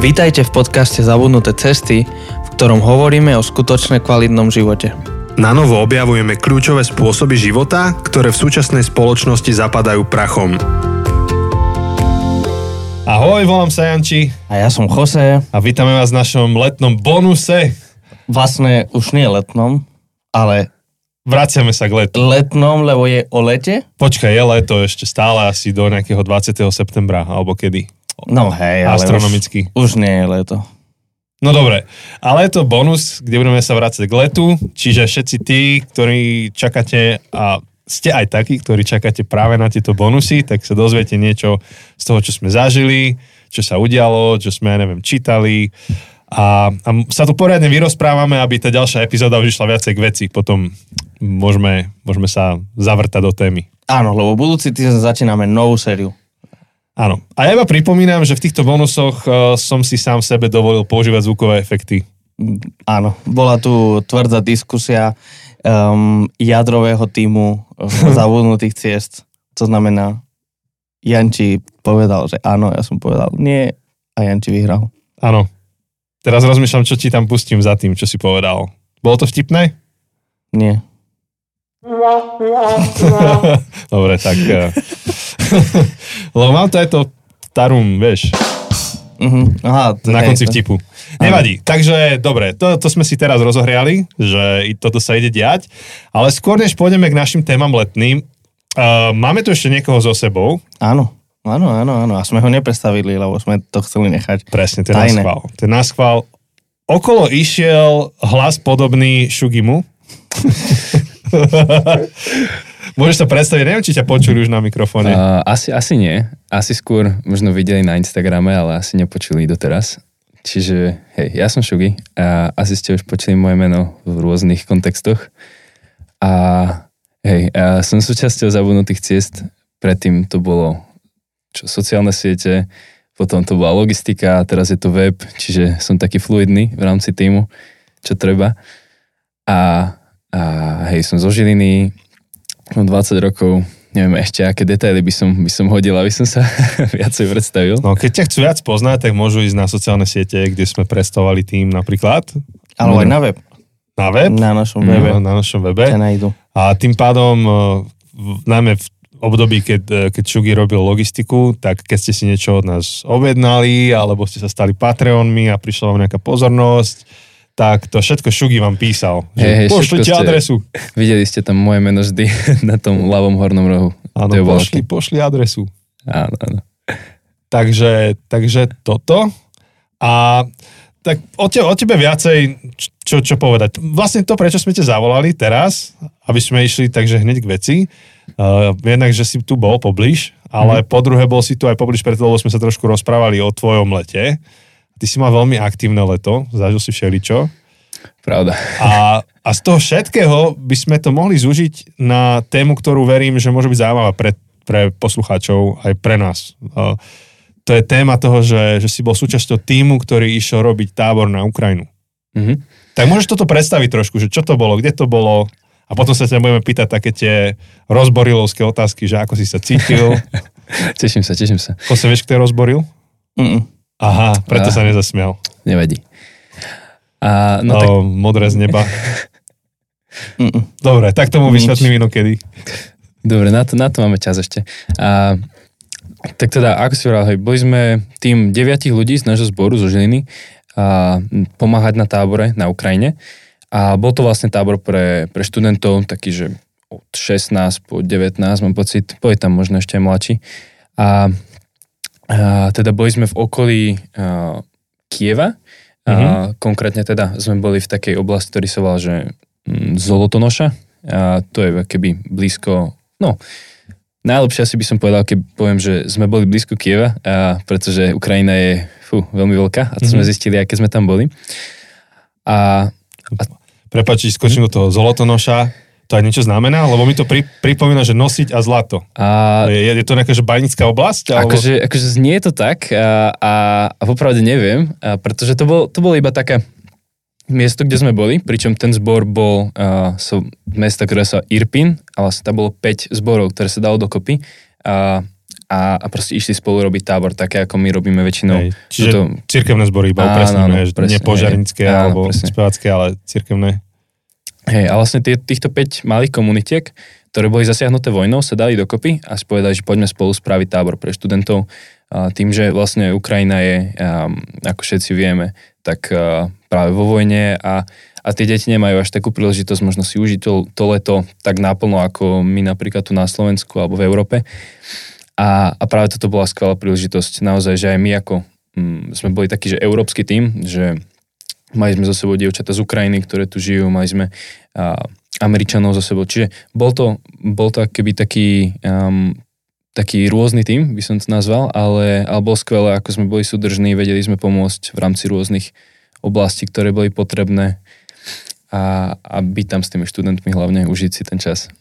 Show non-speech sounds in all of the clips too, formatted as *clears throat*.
Vítajte v podcaste Zabudnuté cesty, v ktorom hovoríme o skutočne kvalitnom živote. Na novo objavujeme kľúčové spôsoby života, ktoré v súčasnej spoločnosti zapadajú prachom. Ahoj, volám sa Janči A ja som Jose, a vítame vás v našom letnom bonuse. vlastne už nie letnom, ale Vraciame sa k letu. letnom, lebo je o lete. Počkaj, je leto ešte stále asi do nejakého 20. septembra, alebo kedy? No hej, ale Astronomicky. Už, už nie je leto. No dobre, ale je to bonus, kde budeme sa vrácať k letu, čiže všetci tí, ktorí čakáte a ste aj takí, ktorí čakáte práve na tieto bonusy, tak sa dozviete niečo z toho, čo sme zažili, čo sa udialo, čo sme, neviem, čítali a, a sa tu poriadne vyrozprávame, aby tá ďalšia epizóda už išla viacej k veci. Potom môžeme, môžeme sa zavrtať do témy. Áno, lebo budúci týždeň začíname novú sériu. Áno. A ja iba pripomínam, že v týchto bonusoch uh, som si sám sebe dovolil používať zvukové efekty. Áno, bola tu tvrdá diskusia um, jadrového týmu *laughs* zabudnutých ciest. To znamená, Janči povedal, že áno, ja som povedal nie a Janči vyhral. Áno. Teraz rozmýšľam, čo ti tam pustím za tým, čo si povedal. Bolo to vtipné? Nie. *laughs* Dobre, tak... eh, *laughs* Lebo mám to aj to tarum, vieš, Uh-huh. Aha, to na konci to- vtipu. Nevadí. Takže, dobre, to, to sme si teraz rozohriali, že toto sa ide diať. Ale skôr, než pôjdeme k našim témam letným, uh, máme tu ešte niekoho so sebou. Áno, áno, áno, áno. A sme ho nepredstavili, lebo sme to chceli nechať. Presne, náschvál. To je náschvál. Okolo išiel hlas podobný Šugimu. *laughs* *laughs* Môžeš sa predstaviť, neviem, či ťa počuli už na mikrofóne. Uh, asi, asi nie. Asi skôr možno videli na Instagrame, ale asi nepočuli doteraz. Čiže, hej, ja som Šugi a asi ste už počuli moje meno v rôznych kontextoch. A hej, a som súčasťou zabudnutých ciest. Predtým to bolo čo, sociálne siete, potom to bola logistika a teraz je to web, čiže som taký fluidný v rámci týmu, čo treba. A, a hej, som zo Žiliny, mám 20 rokov, neviem ešte, aké detaily by som, by som hodil, aby som sa *laughs* viacej predstavil. No, keď ťa chcú viac poznať, tak môžu ísť na sociálne siete, kde sme predstavovali tým napríklad Alebo aj na web. na web, Na našom na, webe. na našom webe. Ťa nájdu. A tým pádom, v- najmä v období, keď, eh, keď Šugi robil logistiku, tak keď ste si niečo od nás objednali, alebo ste sa stali Patreonmi a prišla vám nejaká pozornosť, tak to všetko Šugi vám písal. Že hej, pošlite adresu. Videli ste tam moje meno vždy *laughs* na tom ľavom hornom rohu. Áno, pošli, pošli adresu. Áno, áno. Takže, takže toto. A tak o, te, o tebe viacej, čo, čo povedať. Vlastne to, prečo sme ťa zavolali teraz, aby sme išli takže hneď k veci. Uh, jednak, že si tu bol pobliž, ale po druhé bol si tu aj pobliž preto, lebo sme sa trošku rozprávali o tvojom lete. Ty si mal veľmi aktívne leto, zažil si všeličo. Pravda. A, a z toho všetkého by sme to mohli zúžiť na tému, ktorú verím, že môže byť zaujímavá pre, pre poslucháčov, aj pre nás. Uh, to je téma toho, že, že si bol súčasťou týmu, ktorý išiel robiť tábor na Ukrajinu. Mhm. Tak môžeš toto predstaviť trošku, že čo to bolo, kde to bolo a potom sa ťa budeme pýtať také tie rozborilovské otázky, že ako si sa cítil. *laughs* Teším sa, teším sa. Ko sa vieš, kto je rozboril? Mm-mm. Aha, preto Ah. sa nezasmial. Nevadí. A, no No, tak, modré z neba. Dobre, tak tomu vysvetlím inokedy. dobre, na to, na to máme čas ešte. A, tak teda, ako si hovoril, hej, boli sme tým deviatich ľudí z nášho zboru zo Žiliny a pomáhať na tábore na Ukrajine. A bol to vlastne tábor pre, pre študentov, taký, že od 16 po 19, mám pocit, boli tam možno ešte aj mladší. A, a teda boli sme v okolí a, Kieva, a Mhm. konkrétne teda sme boli v takej oblasti, ktorý sa volá, že mm, Zolotonoša, a to je keby blízko, no, najlepšie asi by som povedal, keď poviem, že sme boli blízko Kieva, a pretože Ukrajina je fú, veľmi veľká a to sme Mhm. zistili, aké sme tam boli. A Prepač, či skočím do toho zolotonoša, to aj niečo znamená? Lebo mi to pri, pripomína, že nosiť a zlato. A Je, je to nejaká že bajnická oblasť? Alebo... akože, akože znie to tak a, a, a popravde neviem, a pretože to, bol, to bolo iba také miesto, kde sme boli, pričom ten zbor bol uh, so, mesta, ktoré sa Irpin a vlastne tam bolo 5 zborov, ktoré sa dalo dokopy. A, a, a proste išli spolu robiť tábor, také ako my robíme väčšinou. Hej. Čiže to, cirkevné zbory iba Áno, upresníme, áno, že požiarnické hej. Áno, alebo spevácké, ale cirkevné. Hej, a vlastne tie, týchto 5 malých komunitiek, ktoré boli zasiahnuté vojnou, sa dali dokopy a povedali, že poďme spolu spraviť tábor pre študentov. Tým, že vlastne Ukrajina je, um, ako všetci vieme, tak uh, práve vo vojne a, a tie deti nemajú až takú príležitosť možno si užiť to, to leto tak naplno, ako my napríklad tu na Slovensku alebo v Európe. A, a práve toto bola skvelá príležitosť. Naozaj, že aj my ako mm, sme boli taký, že európsky tým, že mali sme zo sebou dievčata z Ukrajiny, ktoré tu žijú, mali sme a, Američanov zo sebou. Čiže bol to, bol to keby taký, um, taký rôzny tým, by som to nazval, ale, ale bol skvelé, ako sme boli súdržní, vedeli sme pomôcť v rámci rôznych oblastí, ktoré boli potrebné a, a byť tam s tými študentmi hlavne, užiť si ten čas.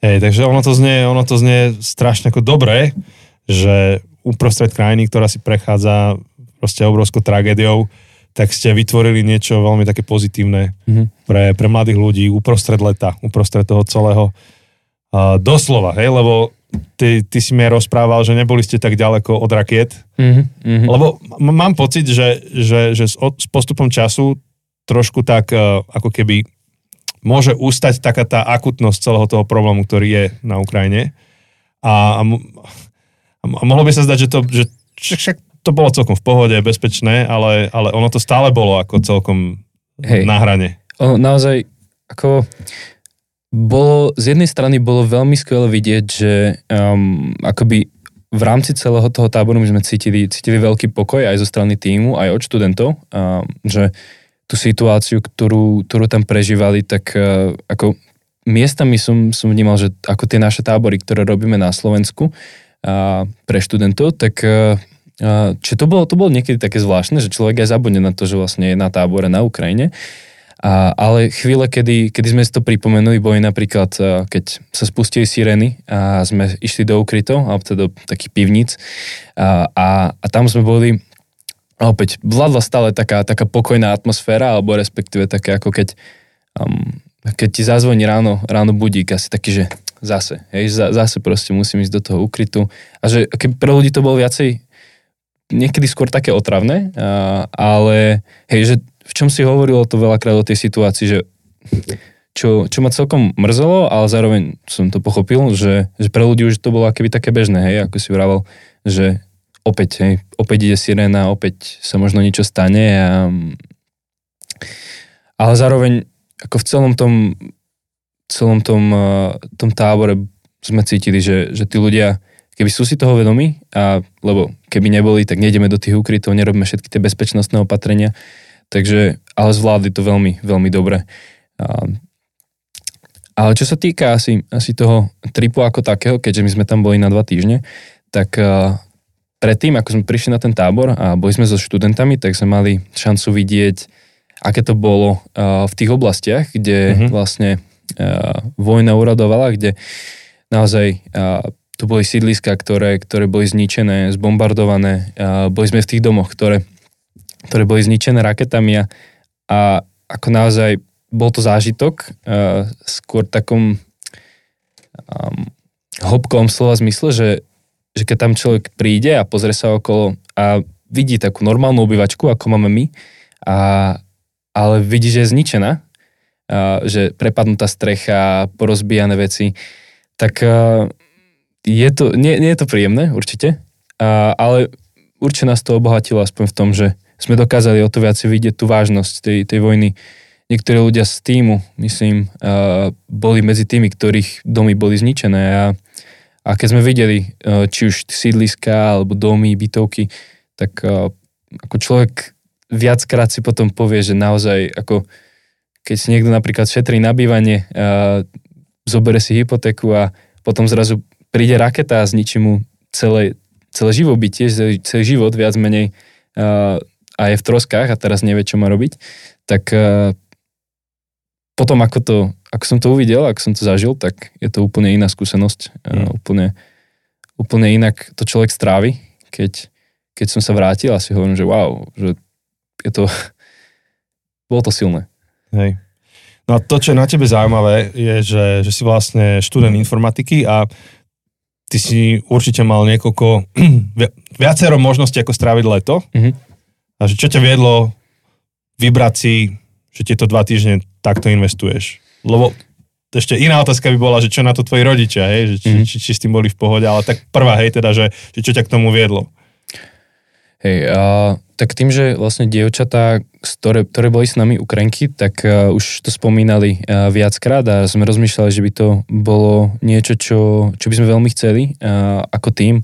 Hej, takže ono to znie, ono to znie strašne ako dobré, že uprostred krajiny, ktorá si prechádza proste obrovskou tragédiou, tak ste vytvorili niečo veľmi také pozitívne Mhm. pre, pre mladých ľudí uprostred leta, uprostred toho celého. Uh, doslova, hej, lebo ty, ty si mi rozprával, že neboli ste tak ďaleko od rakiet, Mhm, mhm. lebo m- mám pocit, že, že, že s, od, s postupom času trošku tak uh, ako keby môže ustať taká tá akutnosť celého toho problému, ktorý je na Ukrajine. A, a, a mohlo by sa zdať, že to, že však to bolo celkom v pohode, bezpečné, ale, ale ono to stále bolo ako celkom Hej. na hrane. Ono naozaj, ako bolo, z jednej strany bolo veľmi skvelé vidieť, že um, akoby v rámci celého toho táboru my sme cítili, cítili veľký pokoj aj zo strany týmu, aj od študentov, um, že tú situáciu, ktorú, ktorú tam prežívali, tak uh, ako miestami som, som vnímal, že ako tie naše tábory, ktoré robíme na Slovensku uh, pre študentov, tak uh, či to bolo, to bolo niekedy také zvláštne, že človek aj zabudne na to, že vlastne je na tábore na Ukrajine. A, ale chvíle, kedy, kedy sme si to pripomenuli, boli napríklad, keď sa spustili sirény a sme išli do ukrytov, alebo teda do takých pivníc a, a, a tam sme boli a opäť vládla stále taká, taká pokojná atmosféra, alebo respektíve také ako keď, um, keď ti zazvoní ráno, ráno budík, asi taký, že zase, hej, za, zase proste musím ísť do toho ukrytu. A že keď pre ľudí to bolo viacej niekedy skôr také otravné, ale hej, že v čom si hovorilo to veľakrát o tej situácii, že čo, čo ma celkom mrzelo, ale zároveň som to pochopil, že, že pre ľudí už to bolo akéby také bežné, hej, ako si vravel, že opäť, hej, opäť ide sirena, opäť sa možno niečo stane a, ale zároveň ako v celom tom celom tom, tom tábore sme cítili, že, že tí ľudia keby sú si toho vedomí, a, lebo keby neboli, tak nejdeme do tých ukrytov, nerobíme všetky tie bezpečnostné opatrenia, takže, ale zvládli to veľmi, veľmi dobre. A, ale čo sa týka asi, asi toho tripu ako takého, keďže my sme tam boli na dva týždne, tak a, predtým, ako sme prišli na ten tábor a boli sme so študentami, tak sme mali šancu vidieť, aké to bolo a, v tých oblastiach, kde Mhm. mm-hmm. vlastne vojna uradovala, kde naozaj a, tu boli sídliska, ktoré, ktoré boli zničené, zbombardované, a boli sme v tých domoch, ktoré, ktoré boli zničené raketami a, a ako naozaj bol to zážitok, uh, skôr takom um, hĺbkovom slova zmysle, že, že keď tam človek príde a pozrie sa okolo a vidí takú normálnu obyvačku, ako máme my, a, ale vidí, že je zničená, a, že prepadnutá strecha, porozbijané veci, tak a, je to, nie, nie je to príjemné, určite, a, ale určite nás to obohatilo aspoň v tom, že sme dokázali o to viac vidieť tú vážnosť tej, tej vojny. Niektorí ľudia z týmu, myslím, uh, boli medzi tými, ktorých domy boli zničené a, a keď sme videli uh, či už sídliska alebo domy, bytovky, tak uh, ako človek viackrát si potom povie, že naozaj ako keď si niekto napríklad šetrí na bývanie, uh, zobere si hypotéku a potom zrazu príde raketa a zničí mu celé, celé živobytie, celý, život viac menej uh, a je v troskách a teraz nevie, čo má robiť, tak uh, potom ako, to, ako som to uvidel, ako som to zažil, tak je to úplne iná skúsenosť. Mm. Uh, úplne, úplne inak to človek strávi, keď, keď som sa vrátil a si hovorím, že wow, že je to, *laughs* bolo to silné. Hej. No a to, čo je na tebe zaujímavé, je, že, že si vlastne študent informatiky a ty si určite mal niekoľko, *clears throat* viacero možností, ako stráviť leto. Mhm. A že čo ťa viedlo vybrať si, že tieto dva týždne takto investuješ? Lebo ešte iná otázka by bola, že čo na to tvoji rodičia, hej? Že či, Mhm. či, či s tým boli v pohode, ale tak prvá, hej, teda, že, že čo ťa k tomu viedlo? Hej, a, tak tým, že vlastne dievčatá, ktoré, ktoré boli s nami Ukrajinky, tak a, už to spomínali a, viackrát a sme rozmýšľali, že by to bolo niečo, čo, čo by sme veľmi chceli a, ako tým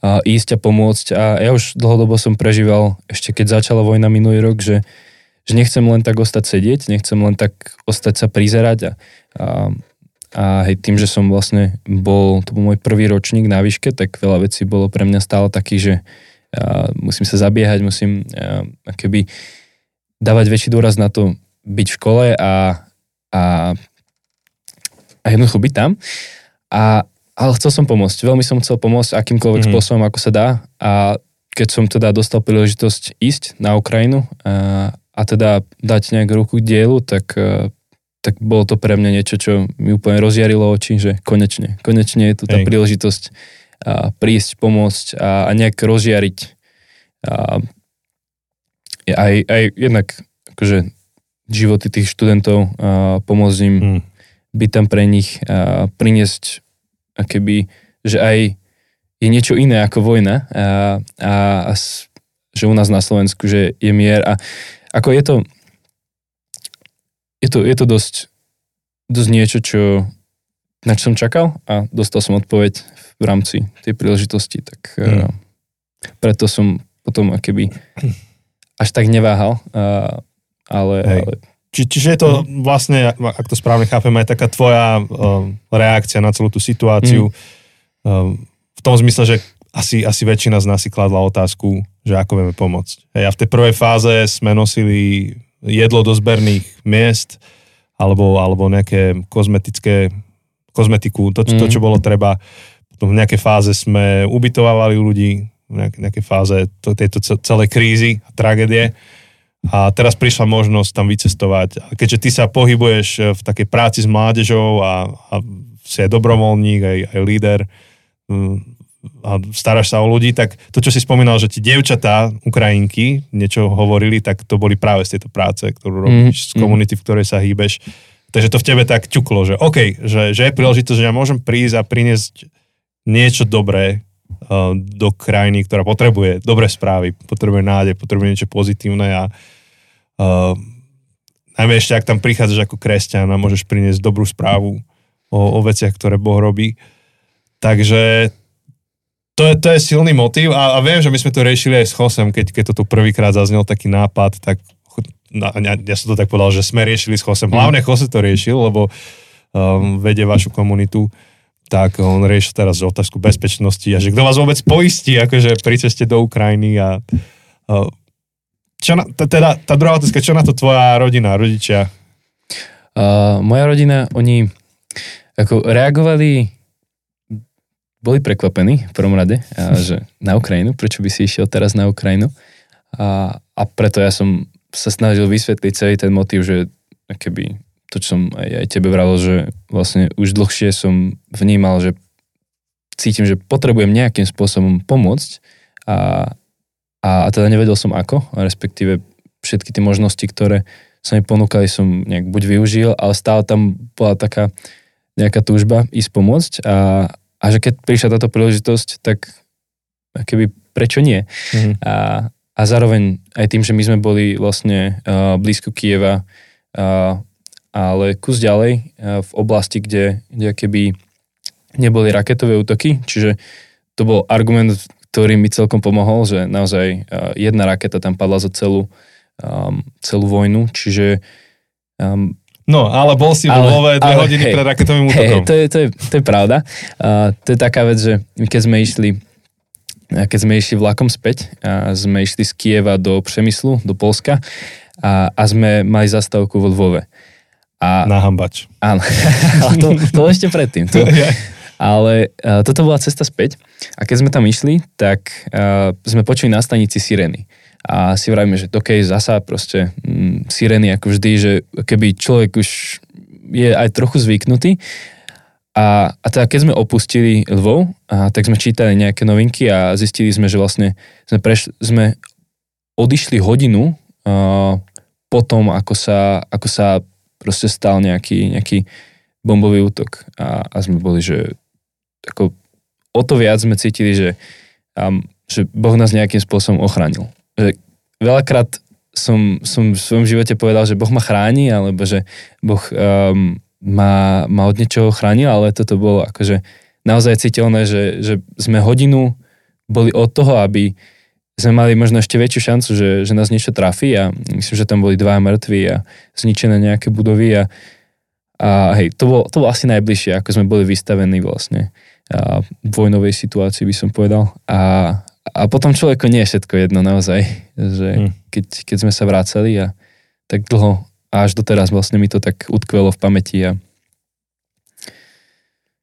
a, ísť a pomôcť. A ja už dlhodobo som prežíval, ešte keď začala vojna minulý rok, že, že nechcem len tak ostať sedieť, nechcem len tak ostať sa prizerať a, a a hej, tým, že som vlastne bol, to bol môj prvý ročník na výške, tak veľa vecí bolo pre mňa stále takých, že musím sa zabiehať, musím a, akoby dávať väčší dôraz na to byť v škole a, a, a jednoducho byť tam. A, ale chcel som pomôcť, veľmi som chcel pomôcť akýmkoľvek Mhm. mm-hmm. spôsobom, ako sa dá a keď som teda dostal príležitosť ísť na Ukrajinu a, a teda dať nejak ruku k dielu, tak, tak bolo to pre mňa niečo, čo mi úplne rozjarilo oči, že konečne, konečne je tu tá Hej. príležitosť a prísť, pomôcť a, a nejak rozjariť a, aj, aj jednak akože životy tých študentov a pomôcť im Hm. byť tam pre nich a priniesť akéby, že aj je niečo iné ako vojna a, a, a že u nás na Slovensku, že je mier. A ako je to je to, je to dosť dosť niečo, čo na čo som čakal? A dostal som odpoveď v rámci tej príležitosti, tak Mm. mm. preto som potom akéby až tak neváhal, a, ale, Hej. ale Či, čiže je to vlastne, ak to správne chápem, aj taká tvoja um, reakcia na celú tú situáciu. Um, v tom zmysle, že asi, asi väčšina z nás si kladla otázku, že ako vieme pomôcť. Hej, a v tej prvej fáze sme nosili jedlo do zberných miest alebo, alebo nejaké kozmetické kozmetiku, to, to, Mhm. čo bolo treba. Potom v nejakej fáze sme ubytovávali ľudí, v nejakej, fáze to, tejto ce- celej krízy tragédie. A teraz prišla možnosť tam vycestovať. A keďže ty sa pohybuješ e, v takej práci s mládežou a, a si aj dobrovoľník, aj, aj líder mm, a staráš sa o ľudí, tak to, čo si spomínal, že ti dievčatá, Ukrajinky, niečo hovorili, tak to boli práve z tejto práce, ktorú robíš, z mm. komunity, v ktorej sa hýbeš. Takže to v tebe tak ťuklo, že OK, že, že je príležitosť, že ja môžem prísť a priniesť niečo dobré uh, do krajiny, ktorá potrebuje dobré správy, potrebuje nádej, potrebuje niečo pozitívne a uh, najmä ešte, ak tam prichádzaš ako kresťan a môžeš priniesť dobrú správu o, o veciach, ktoré Boh robí. Takže to je, to je silný motív a, a viem, že my sme to riešili aj s Chosem, keď, keď to tu prvýkrát zaznel taký nápad, tak ja, ja som to tak povedal, že sme riešili s Chosem. Hlavne Chose to riešil, lebo um, vedie vašu komunitu tak on riešil teraz otázku bezpečnosti a že kto vás vôbec poistí akože pri ceste do Ukrajiny a čo na, teda tá druhá otázka, čo na to tvoja rodina, rodičia? Uh, moja rodina, oni ako reagovali, boli prekvapení v prvom rade, že na Ukrajinu, prečo by si išiel teraz na Ukrajinu. A, a preto ja som sa snažil vysvetliť celý ten motív, že keby to, čo som aj, aj tebe vravel, že vlastne už dlhšie som vnímal, že cítim, že potrebujem nejakým spôsobom pomôcť a, a, a teda nevedel som ako, a respektíve všetky tie možnosti, ktoré sa mi ponúkali, som nejak buď využil, ale stále tam bola taká nejaká túžba ísť pomôcť a, a že keď prišla táto príležitosť, tak keby prečo nie? Mhm. A, a zároveň aj tým, že my sme boli vlastne uh, blízko Kieva, uh, ale kus ďalej uh, v oblasti, kde, kde keby neboli raketové útoky, čiže to bol argument, ktorý mi celkom pomohol, že naozaj uh, jedna raketa tam padla za celú, um, celú vojnu, čiže um, No, ale bol si Ale- v Lvove dve hodiny hej, pred raketovým Hej, útokom. to, je, to, je, to je pravda. Uh, to je taká vec, že keď sme išli keď sme išli vlakom späť a sme išli z Kieva do Přemyslu, do Polska a, a sme mali zastávku vo Lvove. A, Na hambač. áno, *laughs* ale to, to ešte predtým. To, *laughs* ale uh, toto bola cesta späť a keď sme tam išli, tak uh, sme počuli na stanici sirény. A si vravíme, že OK, zasa proste mm, sirény ako vždy, že keby človek už je aj trochu zvyknutý, A, a teda keď sme opustili Lvov, a, tak sme čítali nejaké novinky a zistili sme, že vlastne sme, preš, sme odišli hodinu a, potom, ako sa, ako sa proste stal nejaký, nejaký bombový útok. A, a sme boli, že ako, o to viac sme cítili, že, um, že Boh nás nejakým spôsobom ochránil. Že veľakrát som, som v svojom živote povedal, že Boh ma chráni, alebo že Boh um, ma, ma od niečoho chránil, ale toto bolo akože naozaj citeľné, že, že sme hodinu boli od toho, aby sme mali možno ešte väčšiu šancu, že, že nás niečo trafí a myslím, že tam boli dva mŕtvi a zničené nejaké budovy a, a hej, to bolo, to bolo asi najbližšie, ako sme boli vystavení vlastne a vojnovej situácii by som povedal. A, a potom človeku nie je všetko jedno naozaj, že hmm. keď, keď sme sa vrácali a tak dlho a až doteraz vlastne mi to tak utkvelo v pamäti. A...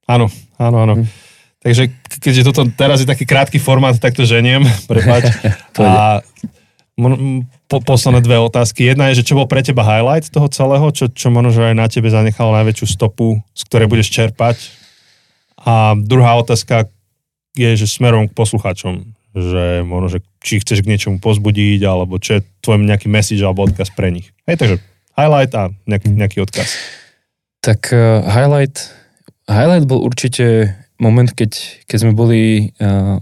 Áno, áno, áno. Hm. Takže keďže toto teraz je taký krátky formát, tak to ženiem, *laughs* prepáč. *laughs* a po, posledné dve otázky. Jedna je, že čo bol pre teba highlight toho celého, čo, čo možno aj na tebe zanechalo najväčšiu stopu, z ktorej budeš čerpať. A druhá otázka je, že smerom k poslucháčom, že možno, že či chceš k niečomu pozbudiť, alebo čo je tvoj nejaký message alebo odkaz pre nich. Hej, takže highlight a nejaký, nejaký odkaz. Tak uh, highlight, highlight bol určite moment, keď, keď sme boli, uh,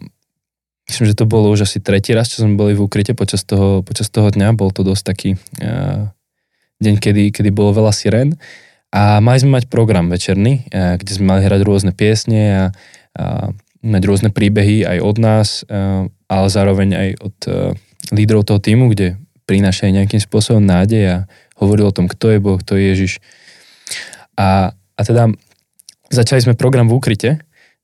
myslím, že to bolo už asi tretí raz, čo sme boli v úkryte počas toho, počas toho dňa. Bol to dosť taký uh, deň, kedy, kedy bolo veľa sirén. A mali sme mať program večerný, uh, kde sme mali hrať rôzne piesne a, a mať rôzne príbehy aj od nás, uh, ale zároveň aj od uh, lídrov toho týmu, kde prinášajú nejakým spôsobom nádej a hovoril o tom, kto je Boh, kto je Ježiš. A, a teda začali sme program v úkryte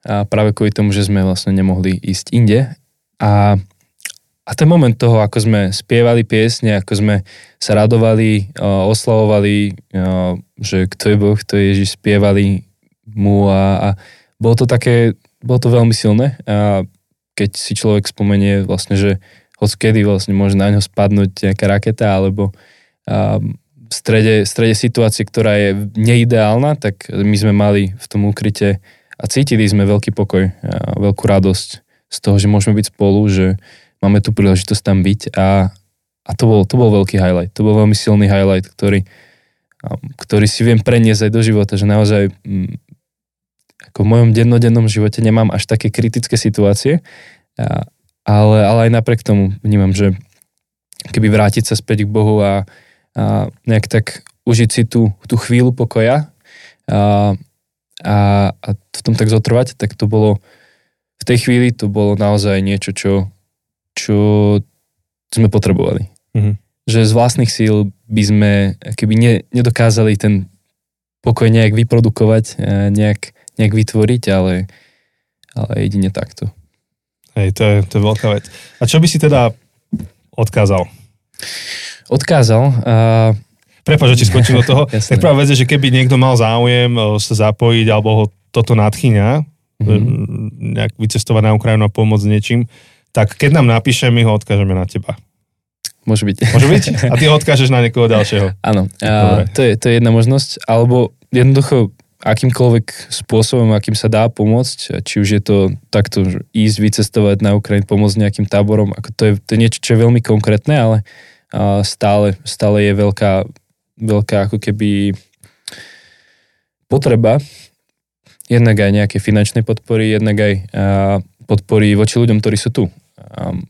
a práve kvôli tomu, že sme vlastne nemohli ísť inde. A, a ten moment toho, ako sme spievali piesne, ako sme sa radovali, oslavovali, že kto je Boh, kto je Ježiš, spievali mu a, a bolo to také, bolo to veľmi silné a keď si človek spomenie vlastne, že hoď kedy vlastne môže na ňo spadnúť nejaká raketa alebo v strede, v strede situácie, ktorá je neideálna, tak my sme mali v tom ukryte a cítili sme veľký pokoj a veľkú radosť z toho, že môžeme byť spolu, že máme tu príležitosť tam byť a, a to, bol, to bol veľký highlight. To bol veľmi silný highlight, ktorý, ktorý si viem preniesť aj do života, že naozaj mm, ako v mojom dennodennom živote nemám až také kritické situácie, a, ale, ale aj napriek tomu vnímam, že keby vrátiť sa späť k Bohu a, a nejak tak užiť si tú, tú chvíľu pokoja a, a, a v tom tak zotrvať, tak to bolo v tej chvíli to bolo naozaj niečo, čo, čo sme potrebovali. Mm-hmm. Že z vlastných síl by sme keby ne, nedokázali ten pokoj nejak vyprodukovať, nejak, nejak vytvoriť, ale, ale jedine takto. Hej, to je, to je veľká vec. A čo by si teda odkázal? odkázal. Uh, Prepač, že ti skočím do toho. *laughs* tak prvá vec je, že keby niekto mal záujem sa zapojiť alebo ho toto nadchyňa, mm-hmm. nejak vycestovať na Ukrajinu a pomôcť niečím, tak keď nám napíše, my ho odkážeme na teba. Môže byť. Môže byť? A ty ho *laughs* odkážeš na niekoho ďalšieho. Áno, a to, je, to je jedna možnosť, alebo jednoducho akýmkoľvek spôsobom, akým sa dá pomôcť, či už je to takto ísť, vycestovať na Ukrajinu, pomôcť nejakým táborom, ako to je, to je niečo, čo je veľmi konkrétne, ale stále, stále je veľká, veľká ako keby potreba jednak aj nejaké finančnej podpory, jednak aj podpory voči ľuďom, ktorí sú tu.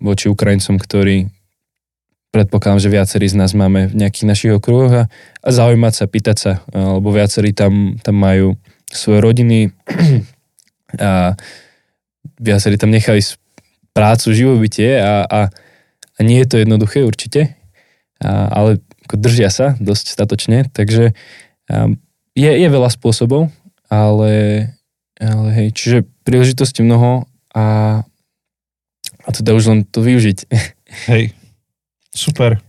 Voči Ukrajincom, ktorí predpokladám, že viacerí z nás máme v nejakých našich okruhoch a, a zaujímať sa, pýtať sa, lebo viacerí tam, tam majú svoje rodiny *clears throat* a viacerí tam nechali prácu, živobytie a, a, a nie je to jednoduché určite a, ale ako držia sa dosť statočne, takže a, je, je veľa spôsobov, ale, ale hej, čiže príležitosti mnoho a, a teda už len to využiť. *laughs* Hej, super.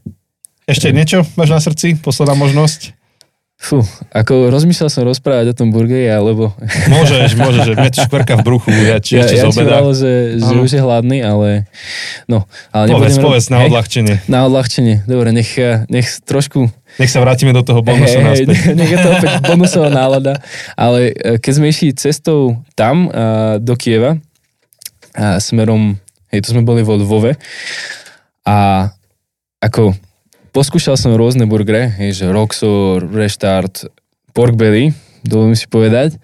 Ešte niečo máš na srdci? Posledná možnosť? Fú, ako rozmýšľal som rozprávať o tom burgeri, alebo... Môžeš, môžeš, že mňa škvrka v bruchu, ja či ešte ja, ja obeda. že, že už je hladný, ale... No, ale povedz, povedz, na odľahčenie. Na odľahčenie, dobre, nech, nech trošku Nech sa vrátime do toho bonusu Hej, naspäť. hej, *laughs* nech je to opäť bonusová nálada. Ale e, keď sme išli cestou tam, a, do Kieva, a smerom, hej, to sme boli vo Lvove, a ako poskúšal som rôzne burgery, hej, že Roxor, Restart, Pork Belly, dovolím si povedať,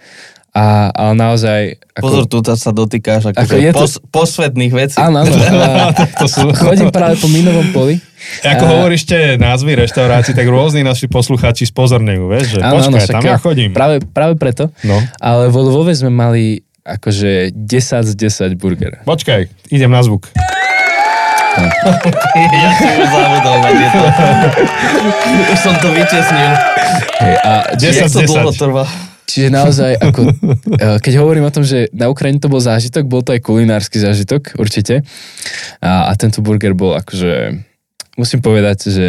a, ale naozaj... Ako, Pozor, tu sa dotýkáš Ako akože je to- pos, posvetných vecí. Áno, áno. *laughs* To sú... chodím práve po minovom poli. Ako A- hovoríš tie názvy reštaurácií, tak rôzni naši poslucháči spozornejú, vieš, že Áno, áno, počkaj, však tam ja chodím. Práve, práve preto. No, Ale vo Lvove sme mali akože 10 z 10 burger. počkaj, idem na zvuk. Ja som už zabudol na tieto. už som to vyčesnil. Hej, a 10 Jak z to dlho 10. trvá. Čiže naozaj, ako, *laughs* eh, keď hovorím o tom, že na Ukrajine to bol zážitok, bol to aj kulinársky zážitok, určite. A, a tento burger bol akože, musím povedať, že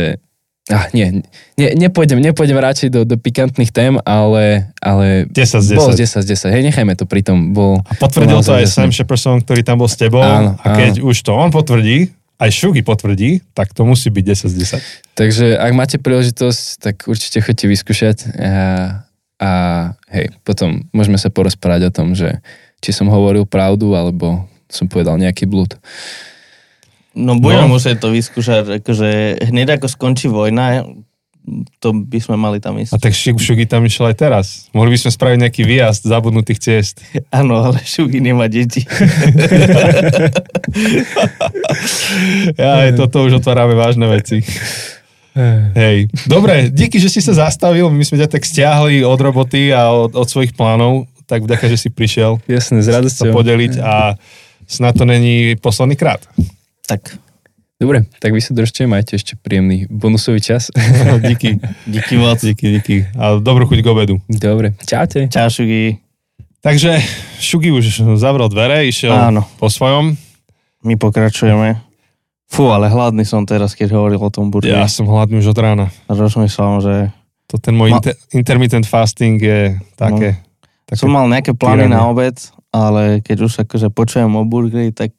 Ah, nie, nie, nepôjdem, nepôjdem radšej do, do pikantných tém, ale, ale 10 z 10. bol 10 z 10. Hej, nechajme to pri tom. Bol, A potvrdil bol to aj Sam. Shepperson, ktorý tam bol s tebou. Áno, a keď už to on potvrdí, aj Šugi potvrdí, tak to musí byť 10 z 10. Takže ak máte príležitosť, tak určite choďte vyskúšať a, a hej, potom môžeme sa porozprávať o tom, že či som hovoril pravdu, alebo som povedal nejaký blúd. No budeme No. musieť to vyskúšať, akože hneď ako skončí vojna, to by sme mali tam A ísť. tak Šug- Šugi tam išiel aj teraz. Mohli by sme spraviť nejaký výjazd zabudnutých ciest. *laughs* Áno, ale Šugi nemá deti. *laughs* Ja, aj toto už otvárame vážne veci. Hej. Dobre, díky, že si sa zastavil. My sme ťa tak stiahli od roboty a od, od svojich plánov. Tak vďaka, že si prišiel Jasné, s radosťou. podeliť a snad to není posledný krát. tak, Dobre, tak vy sa držte, majte ešte príjemný bonusový čas. *laughs* díky. díky moc. Díky, díky. A dobrú chuť k obedu. Dobre, čaute. Čau, Šugi. Takže Šugi už zavrel dvere, išiel Áno. po svojom. My pokračujeme. Fú, ale hladný som teraz, keď hovoril o tom burgeri. Ja som hladný už od rána. Rozmýšľam, že To ten môj Ma- inter- intermittent fasting je také... také som mal nejaké plány tyranie. na obed, ale keď už akože počujem o burgeri, tak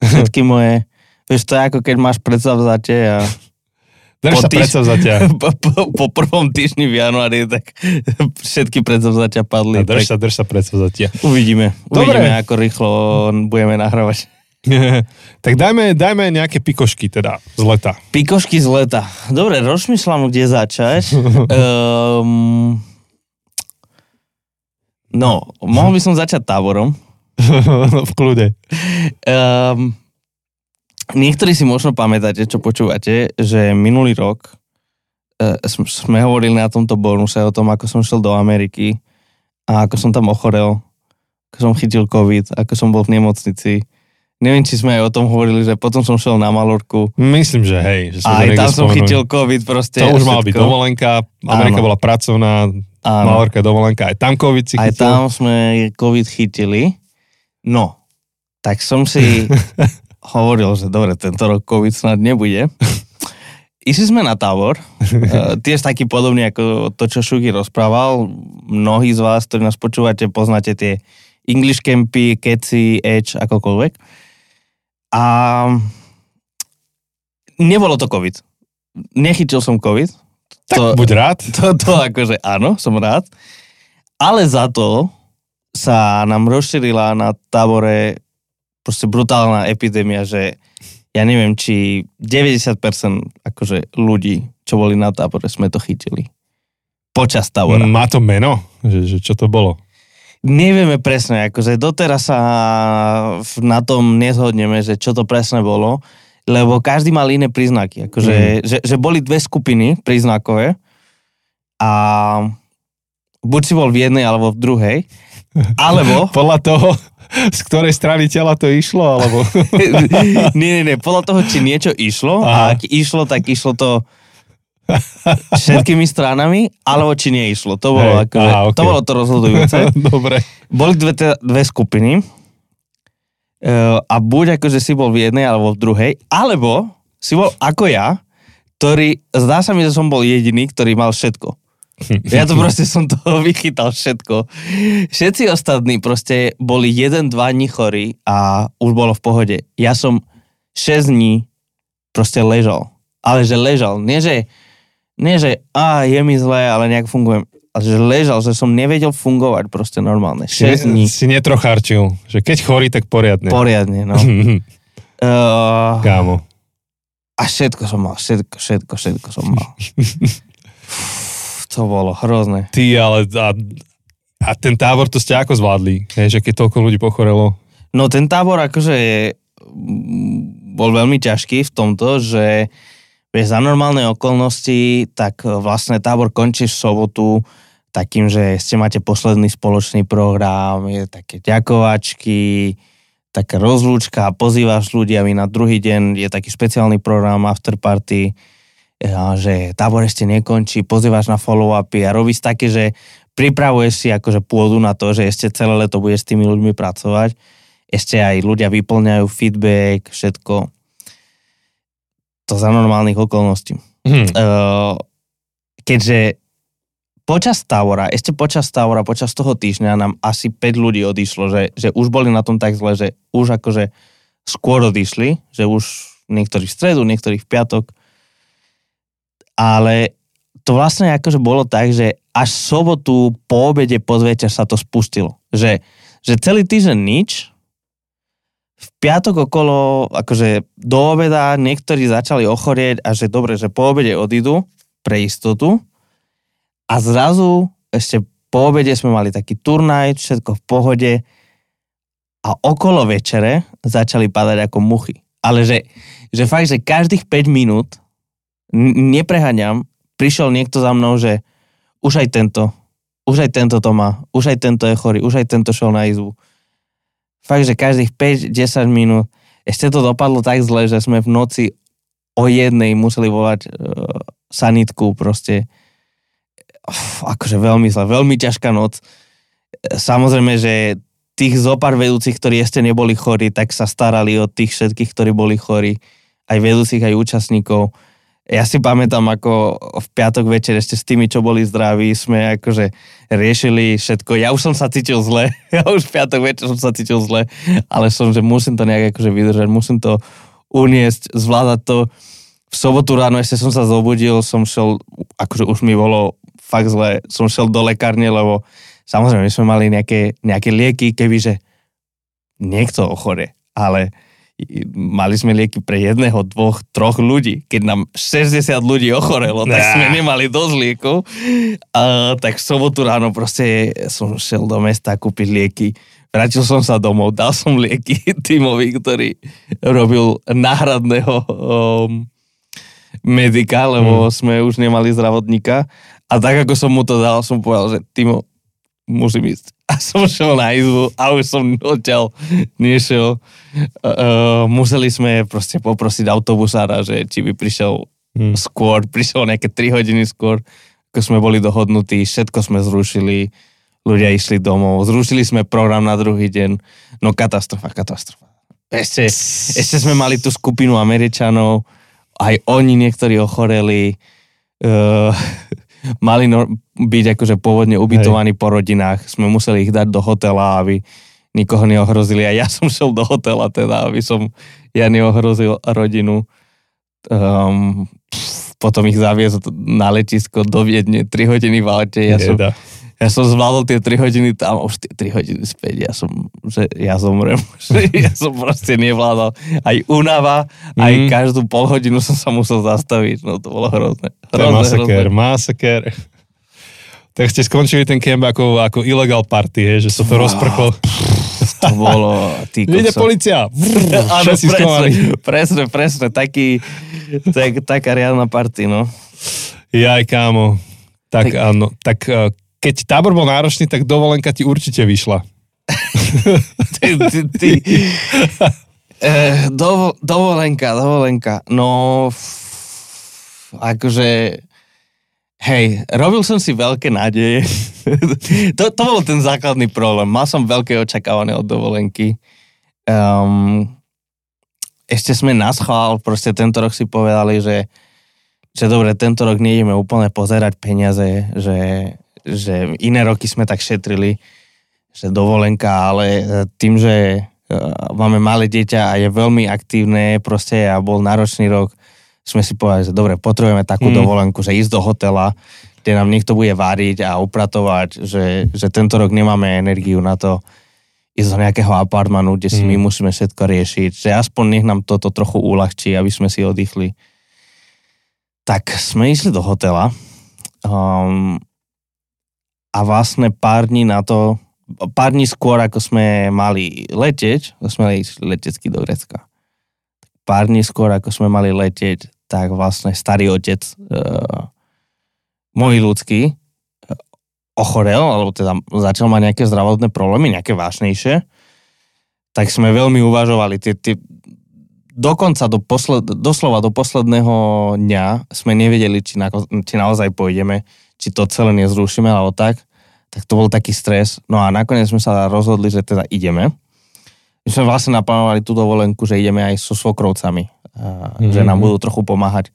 všetky *laughs* moje... Vieš, to je ako keď máš predsavzatie a *laughs* Drž po sa týž- predsa zatiaľ. *laughs* po, po, po prvom týždni v januári, tak *laughs* všetky predsavzatia padli. Drž tak sa, drž sa predsa zatiaľ. uvidíme. Dobre. Uvidíme, ako rýchlo budeme nahrávať. tak dajme, dajme nejaké pikošky teda z leta. Pikošky z leta. Dobre, rozmýšľam, kde začať. um, no, mohol by som začať táborom. v kľude. Um, niektorí si možno pamätáte, čo počúvate, že minulý rok uh, sme hovorili na tomto bonuse o tom, ako som šiel do Ameriky a ako som tam ochorel, ako som chytil COVID, ako som bol v nemocnici. Neviem, či sme aj o tom hovorili, že potom som šiel na Malorku Myslím, že hej. Že a aj tam som chytil COVID proste. To už mala byť dovolenka, Amerika Áno. bola pracovná, Áno. Malorka dovolenka, aj tam COVID si Aj chytil. tam sme COVID chytili. No, tak som si *laughs* hovoril, že dobre, tento rok COVID snad nebude. Išli sme na tábor, uh, *laughs* tiež taký podobný ako to, čo Šuky rozprával. Mnohí z vás, ktorí nás počúvate, poznáte tie English campy, keci, edge, akokoľvek. A nebolo to COVID. Nechytil som COVID. Tak To- buď rád. *laughs* to, to akože áno, som rád. Ale za to sa nám rozšírila na tábore proste brutálna epidémia, že ja neviem, či 90% akože ľudí, čo boli na tábore, sme to chytili. Počas tábora. Má to meno? Že, že čo to bolo? Nevieme presne, akože doteraz sa na tom nezhodneme, že čo to presne bolo, lebo každý mal iné príznaky. Akože, že, že boli dve skupiny príznakové a buď si bol v jednej alebo v druhej, *laughs* alebo... Podľa toho, z ktorej strany tela to išlo, alebo... *laughs* nie, nie, nie, podľa toho, či niečo išlo Aha. a ak išlo, tak išlo to všetkými stranami, alebo či neišlo. To bolo, Hej, akože, aha, to ok. bolo to rozhodujúce. *laughs* Dobre. boli dve, teda, dve skupiny uh, a buď akože si bol v jednej alebo v druhej, alebo si bol ako ja, ktorý, zdá sa mi, že som bol jediný, ktorý mal všetko. *laughs* Ja to proste som toho *laughs* vychytal všetko. Všetci ostatní proste boli jeden, dva dní chorí a už bolo v pohode. Ja som 6 dní proste ležal. Ale že ležal. Nie, že, nie, že a je mi zlé, ale nejak fungujem. Ale že ležal, že som nevedel fungovať proste normálne. 6 dní. Si netrochárčil, že keď chorý, tak poriadne. Poriadne, no. Uh, *laughs* Kámo. a všetko som mal, všetko, všetko, všetko som mal. To bolo hrozné. Ty, ale a, a ten tábor to ste ako zvládli? Hej, že keď toľko ľudí pochorelo? No ten tábor akože je, mm, bol veľmi ťažký v tomto, že vieš, za normálne okolnosti, tak vlastne tábor končí v sobotu takým, že ste máte posledný spoločný program, je také ďakovačky, taká rozlúčka, pozývaš ľudí, aby na druhý deň je taký špeciálny program after party, že tábor ešte nekončí, pozývaš na follow-upy a robíš také, že pripravuješ si akože pôdu na to, že ešte celé leto budeš s tými ľuďmi pracovať. Ešte aj ľudia vyplňajú feedback, všetko. To za normálnych okolností. Hm. Uh, keďže počas tábora, ešte počas tábora, počas toho týždňa nám asi 5 ľudí odišlo, že, že už boli na tom tak zle, že už akože skôr odišli, že už niektorí v stredu, niektorí v piatok. Ale to vlastne akože bolo tak, že až sobotu po obede podvečer sa to spustilo. Že, že celý týždeň nič, v piatok okolo, akože do obeda niektorí začali ochorieť a že dobre, že po obede odídu pre istotu a zrazu ešte po obede sme mali taký turnaj, všetko v pohode a okolo večere začali padať ako muchy. Ale že, že fakt, že každých 5 minút, nepreháňam, prišiel niekto za mnou, že už aj tento, už aj tento to má, už aj tento je chorý, už aj tento šel na izbu. Fakt, že každých 5-10 minút. Ešte to dopadlo tak zle, že sme v noci o jednej museli volať uh, sanitku proste. Uf, akože veľmi zle, veľmi ťažká noc. Samozrejme, že tých zopár vedúcich, ktorí ešte neboli chorí, tak sa starali o tých všetkých, ktorí boli chorí. Aj vedúcich, aj účastníkov ja si pamätám, ako v piatok večer ešte s tými, čo boli zdraví, sme akože riešili všetko. Ja už som sa cítil zle, *laughs* ja už v piatok večer som sa cítil zle, ale som, že musím to nejak akože vydržať, musím to uniesť, zvládať to. V sobotu ráno ešte som sa zobudil, som šel, akože už mi bolo fakt zle, som šel do lekárne, lebo samozrejme my sme mali nejaké, nejaké lieky, kebyže niekto ochore, ale mali sme lieky pre jedného, dvoch, troch ľudí. Keď nám 60 ľudí ochorelo, tak sme nemali dosť liekov. A, tak v sobotu ráno proste som šiel do mesta kúpiť lieky. Vrátil som sa domov, dal som lieky *laughs* týmovi, ktorý robil náhradného um, medika, lebo hmm. sme už nemali zdravotníka. A tak ako som mu to dal, som povedal, že Timo, musím ísť. A som šiel na izbu a už som odtiaľ nešiel. Uh, museli sme proste poprosiť autobusára, že či by prišiel hmm. skôr, prišiel nejaké 3 hodiny skôr, ako sme boli dohodnutí, všetko sme zrušili, ľudia išli domov, zrušili sme program na druhý deň, no katastrofa, katastrofa. Ešte, ešte sme mali tú skupinu Američanov, aj oni niektorí ochoreli, uh, mali no, byť akože pôvodne ubytovaní Hej. po rodinách. Sme museli ich dať do hotela, aby nikoho neohrozili. A ja *laughs* som šel do hotela teda, aby som ja neohrozil rodinu. Um, potom ich zaviezol na letisko do Viedne, 3 hodiny v aute. Ja som, ja som zvládol tie 3 hodiny tam, už tie 3 hodiny späť, ja som, že ja zomrem. *laughs* ja som proste nevládal. Aj unava, mm. aj mhm. každú pol hodinu som sa musel zastaviť, no to bolo hrozné. hrozné je masaker, hrozné. masaker tak ste skončili ten kemp ako, ako illegal party, he, že sa to wow. rozprchlo. To bolo... Vyjde policia. Áno, presne, presne, presne, taký, tak, taká riadna party, no. Jaj, kámo. Tak, tak áno, tak eh, keď tábor bol náročný, tak dovolenka ti určite vyšla. *laughs* ty, ty, ty. *laughs* Eh, do, dovolenka, dovolenka. No, akože Hej, robil som si veľké nádeje. *laughs* to, to bol ten základný problém. Mal som veľké očakávané od dovolenky. Um, ešte sme na schvál, proste tento rok si povedali, že, že dobre, tento rok nejdeme úplne pozerať peniaze, že, že iné roky sme tak šetrili, že dovolenka, ale tým, že uh, máme malé dieťa a je veľmi aktívne proste a bol náročný rok, sme si povedali, že dobre, potrebujeme takú Mm. dovolenku, že ísť do hotela, kde nám niekto bude variť a upratovať, že, že tento rok nemáme energiu na to ísť do nejakého apartmanu, kde si Mm. my musíme všetko riešiť, že aspoň nech nám toto trochu uľahčí, aby sme si oddychli. Tak sme išli do hotela um, a vlastne pár dní na to, pár dní skôr, ako sme mali leteť, ako sme mali letecky do Grecka. Pár dní skôr, ako sme mali letieť, tak vlastne starý otec, uh, môj ľudský, eh, ochorel, alebo teda začal mať nejaké zdravotné problémy, nejaké vážnejšie, tak sme veľmi uvažovali. Tie, tie, dokonca do posled, doslova do posledného dňa sme nevedeli, či, na, či naozaj pôjdeme, či to celé nezrušíme, alebo tak. Tak to bol taký stres. No a nakoniec sme sa rozhodli, že teda ideme. My sme vlastne naplánovali tú dovolenku, že ideme aj so svokrovcami. Mm-hmm. Že nám budú trochu pomáhať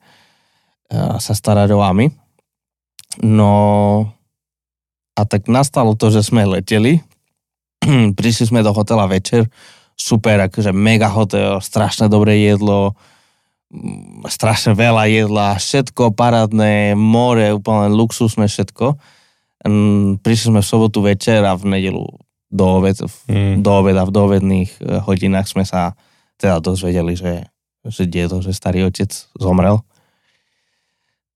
sa starať o vami. No a tak nastalo to, že sme leteli. *clears throat* Prišli sme do hotela večer. Super, akože mega hotel, strašne dobré jedlo, mm, strašne veľa jedla, všetko parádne, more, úplne luxusné všetko. Prišli sme v sobotu večer a v nedelu do, obed, Mm. do obeda, v doobedných eh, hodinách sme sa teda dozvedeli, že, že dedo, že starý otec zomrel.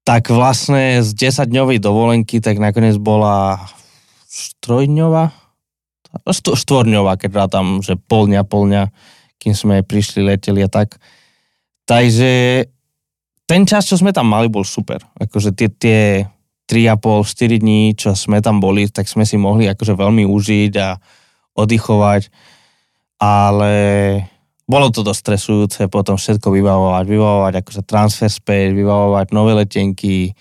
Tak vlastne z 10-dňovej dovolenky tak nakoniec bola štrojdňová, Št- štvorňová, keď rátam, že pol dňa, pol dňa, kým sme prišli, leteli a tak. Takže ten čas, čo sme tam mali, bol super. Akože tie, tie 3,5-4 dní, čo sme tam boli, tak sme si mohli akože veľmi užiť a oddychovať. Ale bolo to dosť stresujúce potom všetko vybavovať, vybavovať akože transfer späť, vybavovať nové letenky,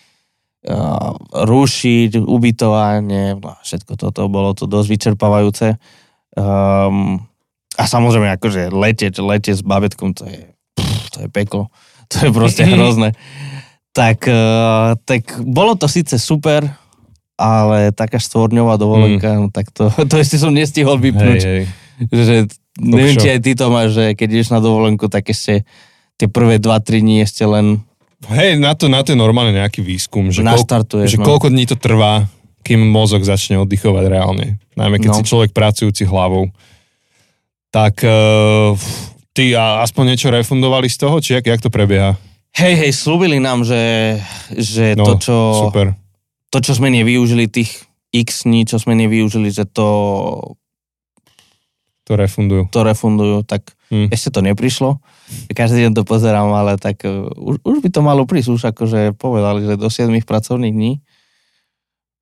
uh, rušiť, ubytovanie, no, všetko toto, bolo to dosť vyčerpávajúce. Um, a samozrejme, akože letieť, letieť s babetkom, to je, pff, to je peklo. To je proste *laughs* hrozné. Tak, uh, tak bolo to síce super, ale taká štvorňová dovolenka, mm. tak to, *laughs* to ešte som nestihol vypnúť. Hej, hej. Že, neviem, či aj ty to máš, že keď ideš na dovolenku, tak ešte tie prvé 2-3 dní ešte len Hej, na to, na to je normálne nejaký výskum, že, koľko, že no. koľko dní to trvá, kým mozog začne oddychovať reálne. Najmä keď No. si človek pracujúci hlavou. Tak uh, ty a aspoň niečo refundovali z toho, či jak, jak to prebieha? Hej, hej, slúbili nám, že, že No, to, čo, Super. to, čo sme nevyužili, tých x dní, čo sme nevyužili, že to, To refundujú. to refundujú, tak Hm. ešte to neprišlo. Každý deň to pozerám, ale tak uh, už, už by to malo prísť, už akože povedali, že do 7 pracovných dní.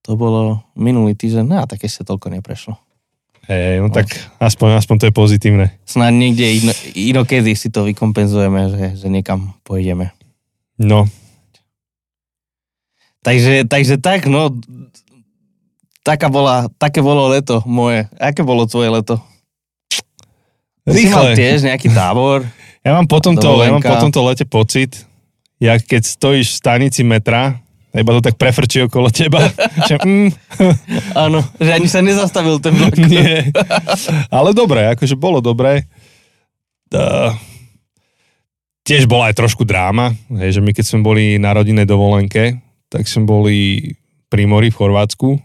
To bolo minulý týždeň, no a tak ešte toľko neprešlo. Hej, no tak aspoň, aspoň to je pozitívne. Snáď niekde ino, inokedy si to vykompenzujeme, že, že niekam pôjdeme. No, Takže, takže tak, no, taká bola, také bolo leto moje. Aké bolo tvoje leto? Ty mal tiež nejaký tábor? *laughs* Ja mám po tomto, ja mám po tomto lete pocit, jak keď stojíš v stanici metra, iba to tak prefrčí okolo teba. *laughs* že, mm, *laughs* Áno, že ani sa nezastavil ten vlak. nie. Ale dobre, akože bolo dobre. Uh, tiež bola aj trošku dráma, hej, že my keď sme boli na rodinnej dovolenke, tak sme boli pri mori v Chorvátsku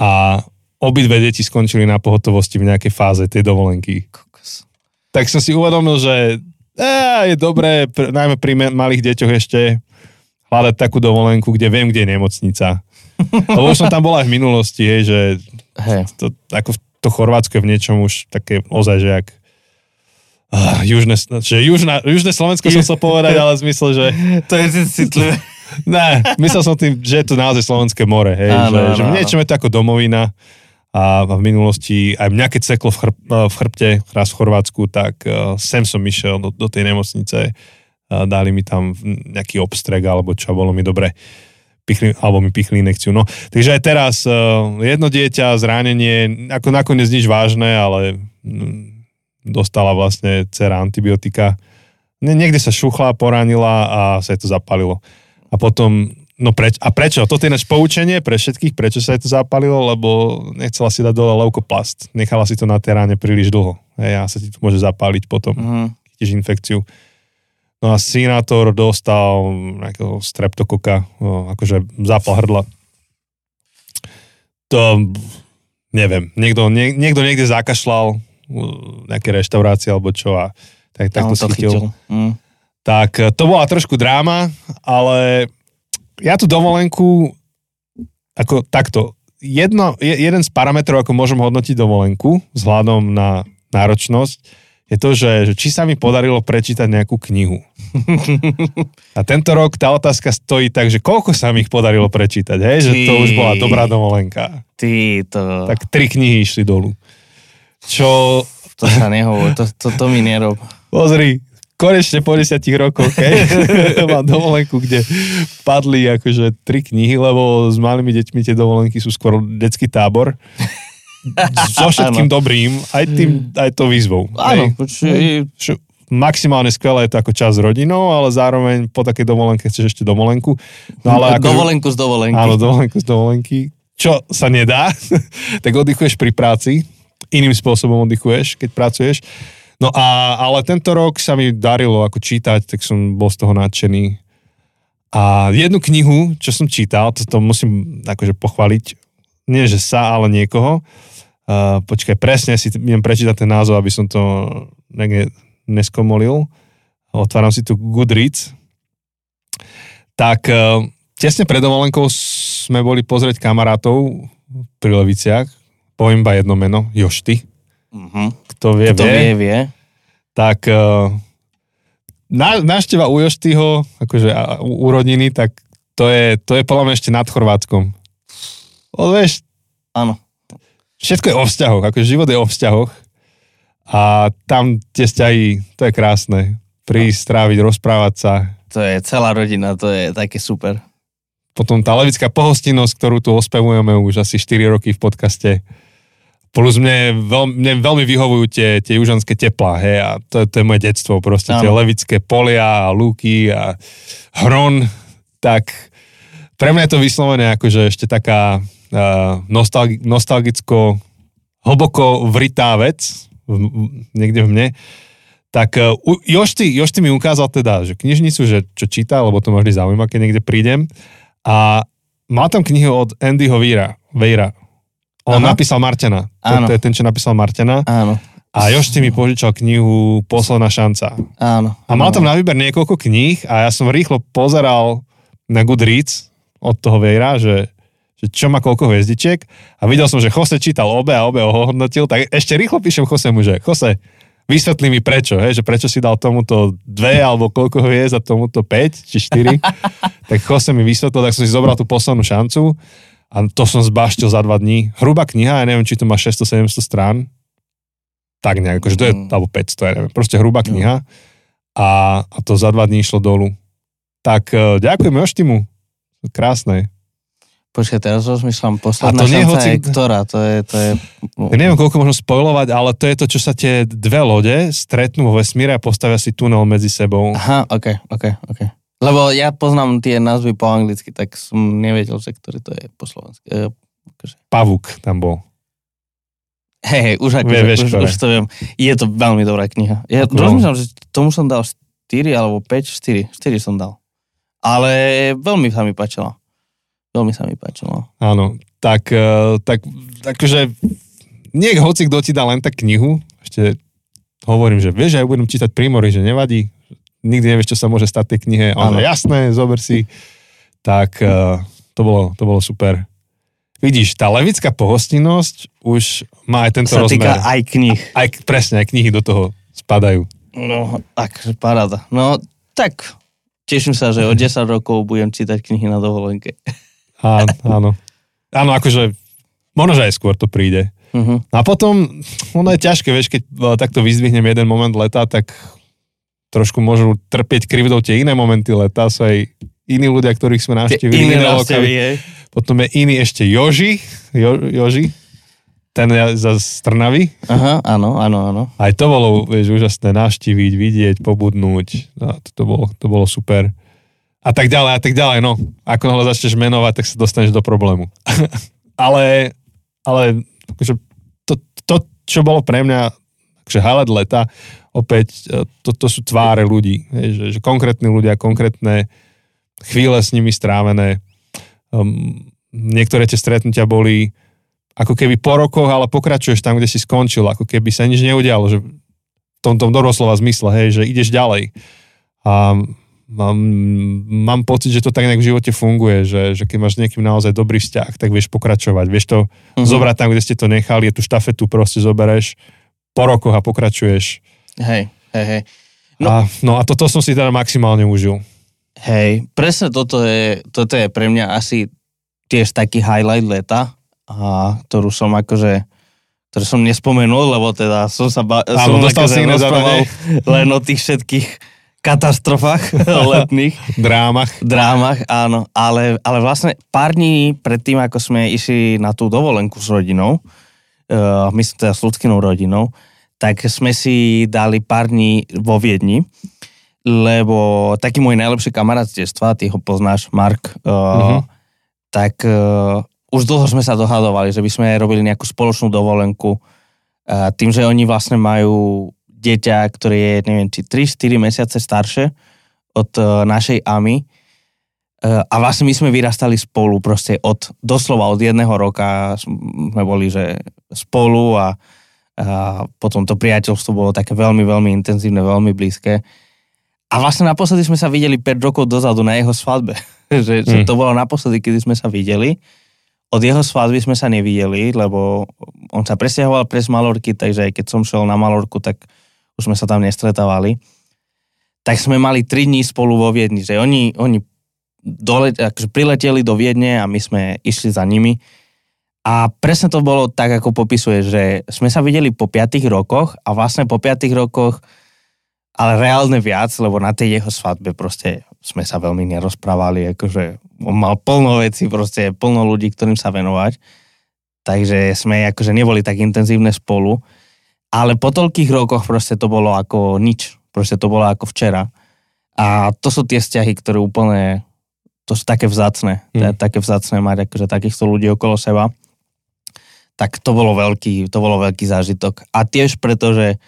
a obidve deti skončili na pohotovosti v nejakej fáze tej dovolenky. Kokos. tak som si uvedomil, že á, je dobré, pr- najmä pri malých deťoch ešte hľadať takú dovolenku, kde viem, kde je nemocnica. *laughs* Lebo už som tam bol aj v minulosti, hej, že Hej, to, ako to Chorvátsko je v niečom už také ozaj, že jak uh, južné, že južná, južné Slovensko som chcel povedať, ale v zmysle, že to je citlivé. *laughs* ne, myslel som tým, že je to naozaj Slovenské more, hej, Áno, že, áno, že niečom je to ako domovina a v minulosti aj mňa keď seklo v, chrb, v chrbte raz v Chorvátsku, tak uh, sem som išiel do, do tej nemocnice, uh, dali mi tam nejaký obstrek alebo čo, bolo mi dobre pichli, alebo mi pichli inekciu. No, takže aj teraz uh, jedno dieťa, zranenie, ako nakoniec nič vážne, ale mm, dostala vlastne dcera antibiotika. Nie, niekde sa šuchla, poranila a sa jej to zapalilo. A potom, no preč, a prečo? Toto je ináč poučenie pre všetkých, prečo sa jej to zapalilo, lebo nechcela si dať dole leukoplast. Nechala si to na tej ráne príliš dlho. Hej, a sa ti to môže zapáliť potom, Mhm. tiež infekciu. No a Sinátor dostal nejakého streptokoka, akože zápal hrdla. To neviem, niekto, nie, niekto niekde zakašľal nejaké reštaurácie alebo čo a tak, tak to, to chytil. chytil. Mm. Tak e, to bola trošku dráma, ale ja tú dovolenku ako takto, jedno, jeden z parametrov, ako môžem hodnotiť dovolenku vzhľadom na náročnosť, je to, že, že či sa mi podarilo prečítať nejakú knihu. *laughs* A tento rok tá otázka stojí tak, že koľko sa mi ich podarilo prečítať, hej? Ty, že to už bola dobrá dovolenka. Ty to... Tak tri knihy išli dolu. Čo... To sa nehovor, to, to, to mi nerob. Pozri, konečne po desiatich rokoch, hej, *laughs* mám dovolenku, kde padli akože tri knihy, lebo s malými deťmi tie dovolenky sú skôr detský tábor so všetkým ano. dobrým, aj tým, aj to výzvou. Áno. Maximálne skvelé je to ako čas s rodinou, ale zároveň po takej dovolenke chceš ešte dovolenku. No, ale ako, dovolenku z dovolenky. Áno, dovolenku z dovolenky. Čo sa nedá, *laughs* tak oddychuješ pri práci, iným spôsobom oddychuješ, keď pracuješ. No a, ale tento rok sa mi darilo ako čítať, tak som bol z toho nadšený. A jednu knihu, čo som čítal, to, to musím akože pochváliť, nie že sa, ale niekoho, Uh, počkaj, presne si idem prečítať ten názov, aby som to niekde neskomolil. Otváram si tu Goodreads. Tak uh, tesne pred dovolenkou sme boli pozrieť kamarátov pri Leviciach. Poviem iba jedno meno, Jošty. Uh-huh. Kto vie, Kto vie. vie, vie. Tak uh, návšteva u Joštyho, akože u, u rodiny, tak to je, to je podľa mňa ešte nad Chorvátskom. O, vieš, Áno všetko je o vzťahoch, ako život je o vzťahoch a tam tie vzťahy, to je krásne. Prísť, stráviť, rozprávať sa. To je celá rodina, to je také super. Potom tá levická pohostinnosť, ktorú tu ospevujeme už asi 4 roky v podcaste. Plus mne, veľ, mne veľmi vyhovujú tie, tie južanské teplá, hej, a to, to je moje detstvo, proste ano. tie levické polia a lúky a hron, tak pre mňa je to vyslovené akože ešte taká nostalgi- nostalgicko hlboko vritá vec v, niekde v mne, tak uh, Jošty, Jošty mi ukázal teda, že knižnicu, že čo číta, lebo to možno zaujíma, keď niekde prídem. A má tam knihu od Andyho Víra, Vejra. On Aha. napísal Martena. To, to je ten, čo napísal Martena. Áno. A Jošty mi požičal knihu Posledná šanca. Áno. A mal tam na výber niekoľko kníh a ja som rýchlo pozeral na Goodreads od toho Vejra, že že čo má koľko hviezdičiek a videl som, že Jose čítal obe a obe ho hodnotil, tak ešte rýchlo píšem Josemu, že Jose, vysvetlí mi prečo, hej, že prečo si dal tomuto dve alebo koľko hviezd a tomuto 5 či 4. *laughs* tak Jose mi vysvetlil, tak som si zobral tú poslednú šancu a to som zbaštil za dva dní. Hrubá kniha, ja neviem, či to má 600-700 strán. Tak nejak, akože to je, mm. alebo 500, ja neviem, proste hrubá kniha. A, a to za dva dní išlo dolu. Tak uh, ďakujem Joštimu. Krásne. Počkaj, teraz rozmýšľam, posledná šanca hoci... je ktorá, to je... To je... Ja neviem, koľko možno spojovať, ale to je to, čo sa tie dve lode stretnú vo vesmíre a postavia si tunel medzi sebou. Aha, ok, ok, ok. Lebo ja poznám tie názvy po anglicky, tak som nevedel, že ktorý to je po slovensky. E, akože. Pavuk tam bol. Hej, hej, už, ako, Vie, vieš, už, už to viem. Je to veľmi dobrá kniha. Ja Ako rozmýšľam, že tomu som dal 4 alebo 5, 4, 4 som dal. Ale veľmi sa mi páčila. Veľmi sa mi páčilo. Áno, tak, uh, tak akože niek hoci kto ti dá len tak knihu, ešte hovorím, že vieš, ja budem čítať Primory, že nevadí, nikdy nevieš, čo sa môže stať tej knihe, ale jasné, zober si. Tak uh, to, bolo, to bolo super. Vidíš, tá levická pohostinnosť už má aj tento sa rozmer. týka aj knih. Aj, presne, aj knihy do toho spadajú. No, tak, paráda. No, tak, teším sa, že o *laughs* 10 rokov budem čítať knihy na dovolenke. Á, áno. Áno, akože možno, že aj skôr to príde. Uh-huh. A potom, ono je ťažké, vieš, keď e, takto vyzdvihnem jeden moment leta, tak trošku môžu trpieť krivdou tie iné momenty leta, sú aj iní ľudia, ktorých sme navštívili. Iné, iné Potom je iný ešte Joži, jo, Joži, ten je za Strnavy. Aha, áno, áno, áno. Aj to bolo, vieš, úžasné navštíviť, vidieť, pobudnúť. No, to, to, bolo, to bolo super a tak ďalej a tak ďalej. No, ako náhle začneš menovať, tak sa dostaneš do problému. *laughs* ale, ale akože to, to, čo bolo pre mňa Takže highlight leta, opäť, e, to, to sú tváre ľudí, že, že konkrétni ľudia, konkrétne chvíle s nimi strávené. Um, niektoré tie stretnutia boli ako keby po rokoch, ale pokračuješ tam, kde si skončil, ako keby sa nič neudialo, že v tomto doroslova zmysle, hej, že ideš ďalej. A mám, mám pocit, že to tak nejak v živote funguje, že, že keď máš s niekým naozaj dobrý vzťah, tak vieš pokračovať, vieš to mm-hmm. zobrať tam, kde ste to nechali, je tú štafetu proste zobereš po rokoch a pokračuješ. Hej, hej, hej. No a, no a toto som si teda maximálne užil. Hej, presne toto je, toto je pre mňa asi tiež taký highlight leta, a ktorú som akože ktorú som nespomenul, lebo teda som sa ba- Áno, som dostal akože si rozprával len o tých všetkých katastrofách *laughs* letných. Drámach. Drámach, áno. Ale, ale vlastne pár dní predtým, ako sme išli na tú dovolenku s rodinou, uh, myslím teda s ľudskinou rodinou, tak sme si dali pár dní vo Viedni, lebo taký môj najlepší kamarát z detstva, ty ho poznáš, Mark, uh, uh-huh. tak uh, už dlho sme sa dohadovali, že by sme robili nejakú spoločnú dovolenku. Tým, že oni vlastne majú dieťa, ktoré je, neviem, či 3-4 mesiace staršie od e, našej Ami. A vlastne my sme vyrastali spolu proste od, doslova od jedného roka sme boli, že spolu a, a potom to priateľstvo bolo také veľmi, veľmi intenzívne, veľmi blízke. A vlastne naposledy sme sa videli 5 rokov dozadu na jeho svadbe. *laughs* že, mm. že to bolo naposledy, kedy sme sa videli od jeho svadby sme sa nevideli, lebo on sa presťahoval pres Malorky, takže aj keď som šiel na Malorku, tak už sme sa tam nestretávali. Tak sme mali tri dní spolu vo Viedni, že oni, oni dole, akože prileteli do Viedne a my sme išli za nimi. A presne to bolo tak, ako popisuje, že sme sa videli po 5 rokoch a vlastne po 5 rokoch ale reálne viac, lebo na tej jeho svadbe proste sme sa veľmi nerozprávali, akože on mal plno veci, proste plno ľudí, ktorým sa venovať, takže sme akože neboli tak intenzívne spolu, ale po toľkých rokoch proste to bolo ako nič, proste to bolo ako včera. A to sú tie vzťahy, ktoré úplne, to sú také vzácne, mm. také vzácne mať akože takýchto ľudí okolo seba. Tak to bolo veľký, to bolo veľký zážitok. A tiež preto, že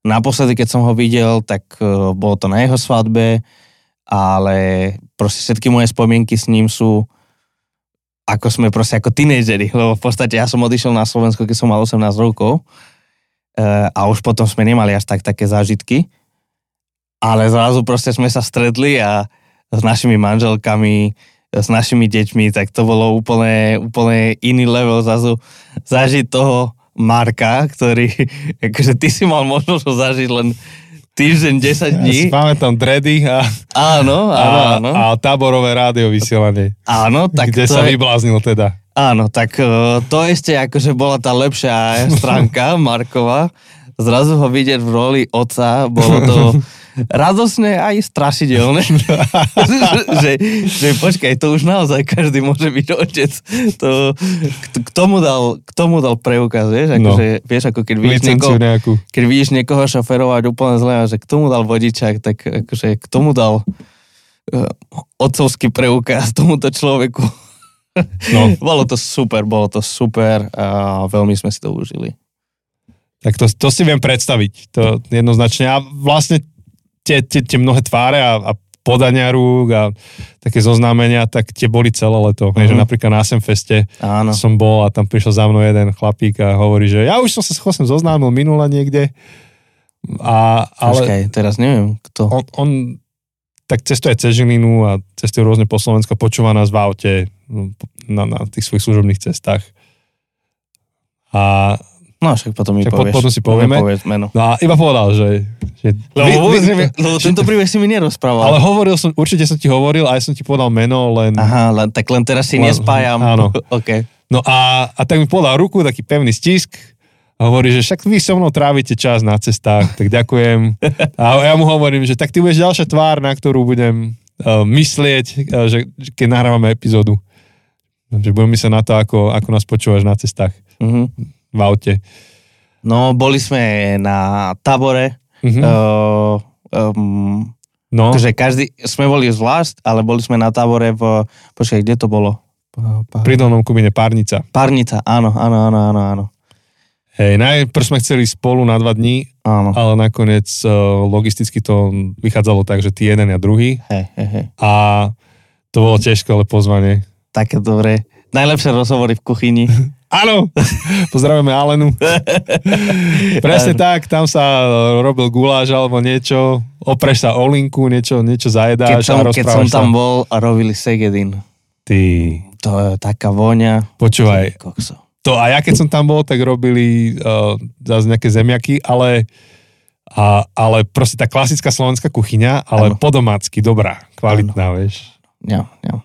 Naposledy, keď som ho videl, tak uh, bolo to na jeho svadbe, ale proste všetky moje spomienky s ním sú ako sme proste ako tínejdžeri, lebo v podstate ja som odišiel na Slovensko, keď som mal 18 rokov uh, a už potom sme nemali až tak také zážitky, ale zrazu proste sme sa stretli a s našimi manželkami, s našimi deťmi, tak to bolo úplne, úplne iný level zrazu zažiť toho Marka, ktorý, *laughs* akože ty si mal možnosť ho zažiť len týždeň, 10 dní. Ja si pamätám Dredy a, áno, áno, áno. a, a táborové rádio vysielanie. Áno, tak Kde sa je... vybláznil teda. Áno, tak e, to ešte akože bola tá lepšia *laughs* stránka Markova. Zrazu ho vidieť v roli otca, bolo to *laughs* radosné aj strašidelné. *laughs* *laughs* že, že počkaj, to už naozaj každý môže byť otec. To, k, tomu dal, k tomu dal preukaz, vieš, ako, no. že, vieš, ako keď vidíš, niekoho, keď vidíš niekoho šoferovať úplne zle a že k tomu dal vodičák, tak akože k tomu dal uh, otcovský preukaz tomuto človeku. No. *laughs* bolo to super, bolo to super a veľmi sme si to užili. Tak to, to si viem predstaviť, to jednoznačne. A vlastne tie, tie, tie mnohé tváre a, a podania rúk a také zoznámenia, tak tie boli celé leto. Uh-huh. Že napríklad na Semfeste Áno. som bol a tam prišiel za mnou jeden chlapík a hovorí, že ja už som sa s zoznámil minule niekde. A, ale Počkaj, teraz neviem, kto. On, on tak cestuje cez Žilinu a cestuje rôzne po Slovensku, počúva nás v aute no, na, na tých svojich služobných cestách. A No však potom mi povieš. Potom si povieme. meno. No a iba povedal, že... že lebo, vy, vy, mi, lebo tento príbeh si mi nerozprával. Ale hovoril som, určite som ti hovoril a ja som ti povedal meno, len... Aha, len, tak len teraz si len, nespájam. Áno. *laughs* okay. No a, a tak mi podal ruku, taký pevný stisk. A hovorí, že však vy so mnou trávite čas na cestách, tak ďakujem. A ja mu hovorím, že tak ty budeš ďalšia tvár, na ktorú budem uh, myslieť, uh, že, že keď nahrávame epizódu. Že budem myslieť na to, ako, ako nás počúvaš na cestách. Mm-hmm v aute? No, boli sme na tábore. Mm-hmm. Uh, um, no. Takže každý, sme boli zvlášť, ale boli sme na tábore v, počkaj, kde to bolo? Pri Dolnom Kubine, Párnica. Párnica, áno, áno, áno, áno, áno. Hej, najprv sme chceli spolu na dva dní, Áno. ale nakoniec uh, logisticky to vychádzalo tak, že ty jeden a druhý. Hej, hej, hej. A to bolo tiež skvelé pozvanie. Také dobré. Najlepšie rozhovory v kuchyni. *laughs* Áno, pozdravujeme Alenu. *laughs* Presne tak, tam sa robil guláš alebo niečo, opreš sa o linku, niečo, niečo Keď zajedáš som, a keď som tam sa. bol a robili segedin. Ty, To je taká voňa. počúvaj, to a ja keď som tam bol, tak robili uh, zase nejaké zemiaky, ale, a, ale proste tá klasická slovenská kuchyňa, ale Áno. po domácky, dobrá, kvalitná, vieš. Ja, ja.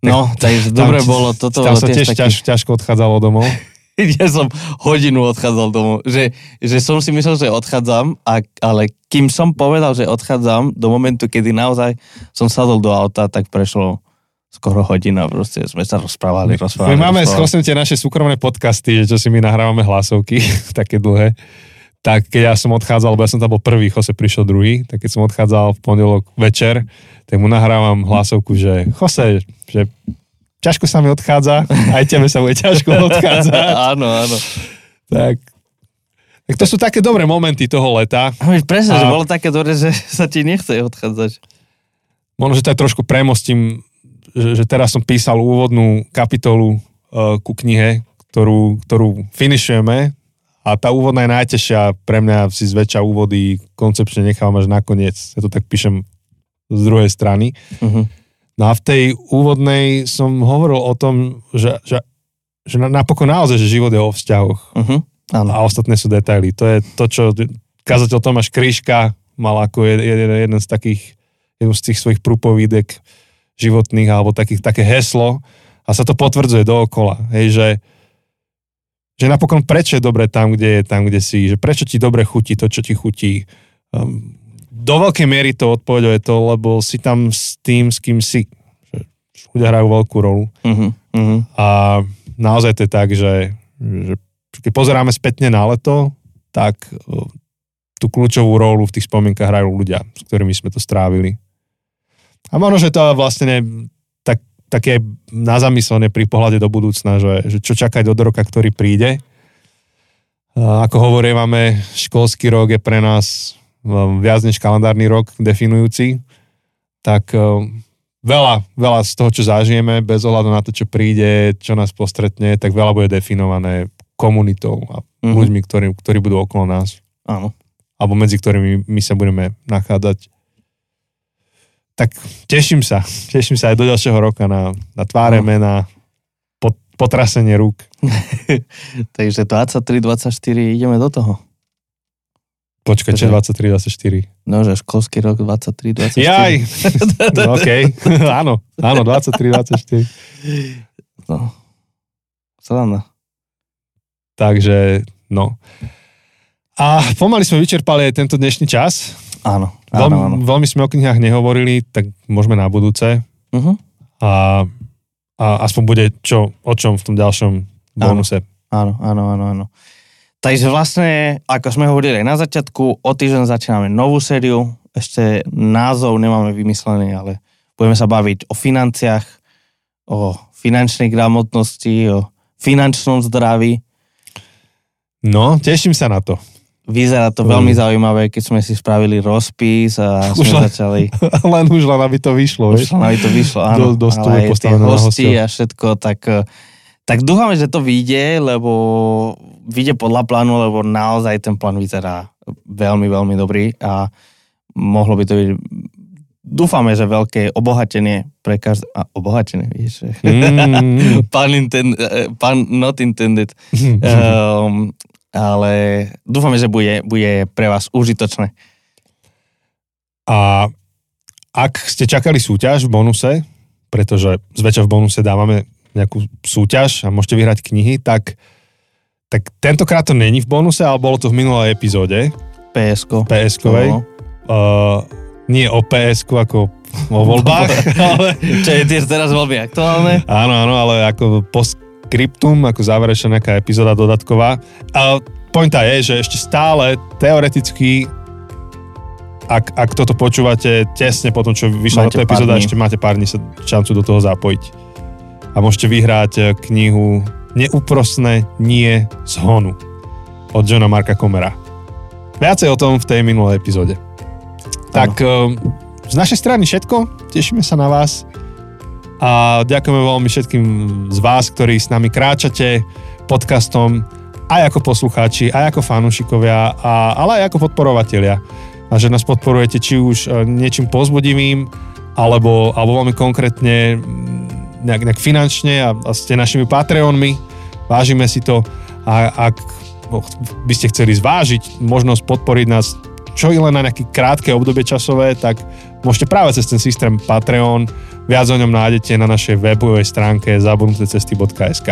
No, takže dobre bolo. Toto tam sa tiež taký... ťaž, ťažko odchádzalo domov. *laughs* ja som hodinu odchádzal domov. Že, že som si myslel, že odchádzam, a, ale kým som povedal, že odchádzam, do momentu, kedy naozaj som sadol do auta, tak prešlo skoro hodina. Proste sme sa rozprávali, rozprávali. My máme rozprávali. tie naše súkromné podcasty, že čo si my nahrávame hlasovky, *laughs* také dlhé. Tak keď ja som odchádzal, lebo ja som tam bol prvý, Jose prišiel druhý, tak keď som odchádzal v pondelok večer, tak mu nahrávam hlasovku, že Jose, že ťažko sa mi odchádza, aj tebe sa bude ťažko *laughs* odchádzať. áno, áno. tak, tak to sú také dobré momenty toho leta. A veď presne, A- že bolo také dobre, že *laughs* sa ti nechce odchádzať. Možno, že to aj trošku premostím, že, že teraz som písal úvodnú kapitolu uh, ku knihe, ktorú, ktorú finišujeme a tá úvodná je najtežšia pre mňa si zväčša úvody koncepčne nechávam až nakoniec. Ja to tak píšem z druhej strany. Uh-huh. No a v tej úvodnej som hovoril o tom, že, že, že na- napokon naozaj, že život je o vzťahoch Uh-huh. Áno. a ostatné sú detaily. To je to, čo kazateľ Tomáš Kryška mal ako jed, jed, jeden z takých, jednu z tých svojich prúpovídek životných, alebo takých, také heslo a sa to potvrdzuje dookola. Hej, že, že napokon prečo je dobre tam, kde je, tam, kde si, že prečo ti dobre chutí to, čo ti chutí. Um, do veľkej miery to odpoveduje to, lebo si tam s tým, s kým si. Že ľudia hrajú veľkú rolu. Uh-huh. Uh-huh. A naozaj to je tak, že, že keď pozeráme spätne na leto, tak o, tú kľúčovú rolu v tých spomienkach hrajú ľudia, s ktorými sme to strávili. A možno, že to vlastne také na zamyslenie pri pohľade do budúcna, že, že čo čakať od roka, ktorý príde. Ako hovorí, máme školský rok je pre nás um, viac než kalendárny rok definujúci, tak um, veľa, veľa z toho, čo zažijeme, bez ohľadu na to, čo príde, čo nás postretne, tak veľa bude definované komunitou a Mhm. ľuďmi, ktorí, ktorí budú okolo nás, Áno. alebo medzi ktorými my sa budeme nachádzať. Tak teším sa, teším sa aj do ďalšieho roka na, na tváre No. mena, pot, potrasenie rúk. *laughs* Takže 23, 24, ideme do toho. Počkaj, čo Takže- 23, 24. No, že školský rok 23, 24. Jaj! *laughs* No, OK, *laughs* áno, áno, 23, 24. No. Sranda. Takže, no. A pomaly sme vyčerpali aj tento dnešný čas. Áno, Veľmi, áno, áno. veľmi sme o knihách nehovorili, tak môžeme na budúce. Uh-huh. A, a aspoň bude čo, o čom v tom ďalšom bonuse. Áno, áno, áno, áno. Takže vlastne, ako sme hovorili aj na začiatku, o týždeň začíname novú sériu. Ešte názov nemáme vymyslený, ale budeme sa baviť o financiách, o finančnej gramotnosti, o finančnom zdraví. No, teším sa na to. Vyzerá to Mm. veľmi zaujímavé, keď sme si spravili rozpis a *laughs* Už sme len- začali... *laughs* len už len, aby to vyšlo. Už len aby to vyšlo, áno. Do- do ale aj tie hosti a všetko, tak, eh, tak dúfame, že to vyjde, lebo vyjde podľa plánu, lebo naozaj ten plán vyzerá veľmi, veľmi dobrý a mohlo by to byť dúfame, že veľké obohatenie pre každé... A obohatenie, že- Mm. *laughs* pán, intend, eh, pán not intended. Um, ale dúfame, že bude, bude pre vás užitočné. A ak ste čakali súťaž v bonuse, pretože zväčša v bonuse dávame nejakú súťaž a môžete vyhrať knihy, tak, tak tentokrát to není v bonuse, ale bolo to v minulej epizóde PSK. No. Uh, nie o PSK ako o voľbách, *laughs* ale Čo je tiež teraz veľmi aktuálne. áno, áno, ale ako postscriptum, ako záverečná nejaká epizóda dodatková. A pointa je, že ešte stále teoreticky ak, ak toto počúvate tesne po tom, čo vyšla táto epizóda, ešte máte pár dní sa šancu do toho zapojiť. A môžete vyhrať eh, knihu neúprostné nie z honu od Johna Marka Komera. Viacej o tom v tej minulej epizóde. Tak ano. z našej strany všetko. Tešíme sa na vás. A ďakujeme veľmi všetkým z vás, ktorí s nami kráčate podcastom aj ako poslucháči, aj ako fanúšikovia, a, ale aj ako podporovatelia. A že nás podporujete či už e, niečím pozbudivým, alebo, alebo veľmi konkrétne nejak, nejak finančne a, a ste našimi Patreonmi. Vážime si to. A ak by ste chceli zvážiť možnosť podporiť nás čo i len na nejaké krátke obdobie časové, tak môžete práve cez ten systém Patreon. Viac o ňom nájdete na našej webovej stránke zabudnutecesty.sk.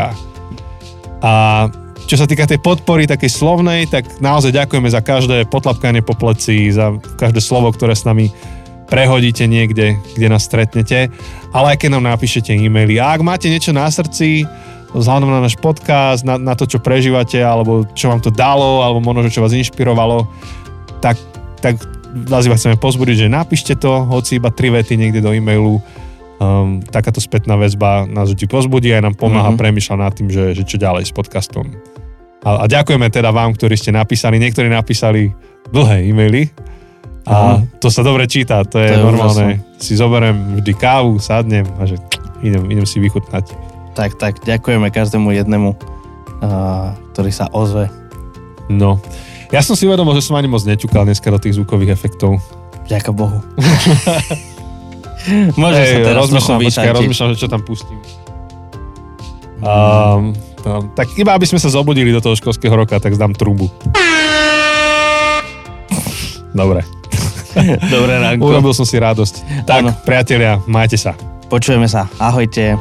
A čo sa týka tej podpory takej slovnej, tak naozaj ďakujeme za každé potlapkanie po pleci, za každé slovo, ktoré s nami prehodíte niekde, kde nás stretnete, ale aj keď nám napíšete e-maily. A ak máte niečo na srdci, vzhľadom na náš podcast, na, na to, čo prežívate, alebo čo vám to dalo, alebo možno, čo vás inšpirovalo, tak, tak vás iba chceme pozbudiť, že napíšte to, hoci iba tri vety niekde do e-mailu. Um, takáto spätná väzba nás vždy pozbudí a nám pomáha mm-hmm. premyšľať nad tým, že, že čo ďalej s podcastom. A, a ďakujeme teda vám, ktorí ste napísali. Niektorí napísali dlhé e-maily a mm. to sa dobre číta. To je, to je normálne. Úžasné. Si zoberiem vždy kávu, sadnem a že idem, idem si vychutnať. Tak, tak, ďakujeme každému jednému, uh, ktorý sa ozve. No. Ja som si uvedomil, že som ani moc neťukal dneska do tých zvukových efektov. Ďakujem Bohu. *laughs* Môže hey, sa teraz rozmýšľam, počkaj, rozmýšľam, že čo tam pustím. Um, no, tak iba aby sme sa zobudili do toho školského roka, tak zdám trubu. Dobre. *laughs* Dobre ránko. Urobil som si radosť. Tak, ano. priatelia, majte sa. Počujeme sa. Ahojte.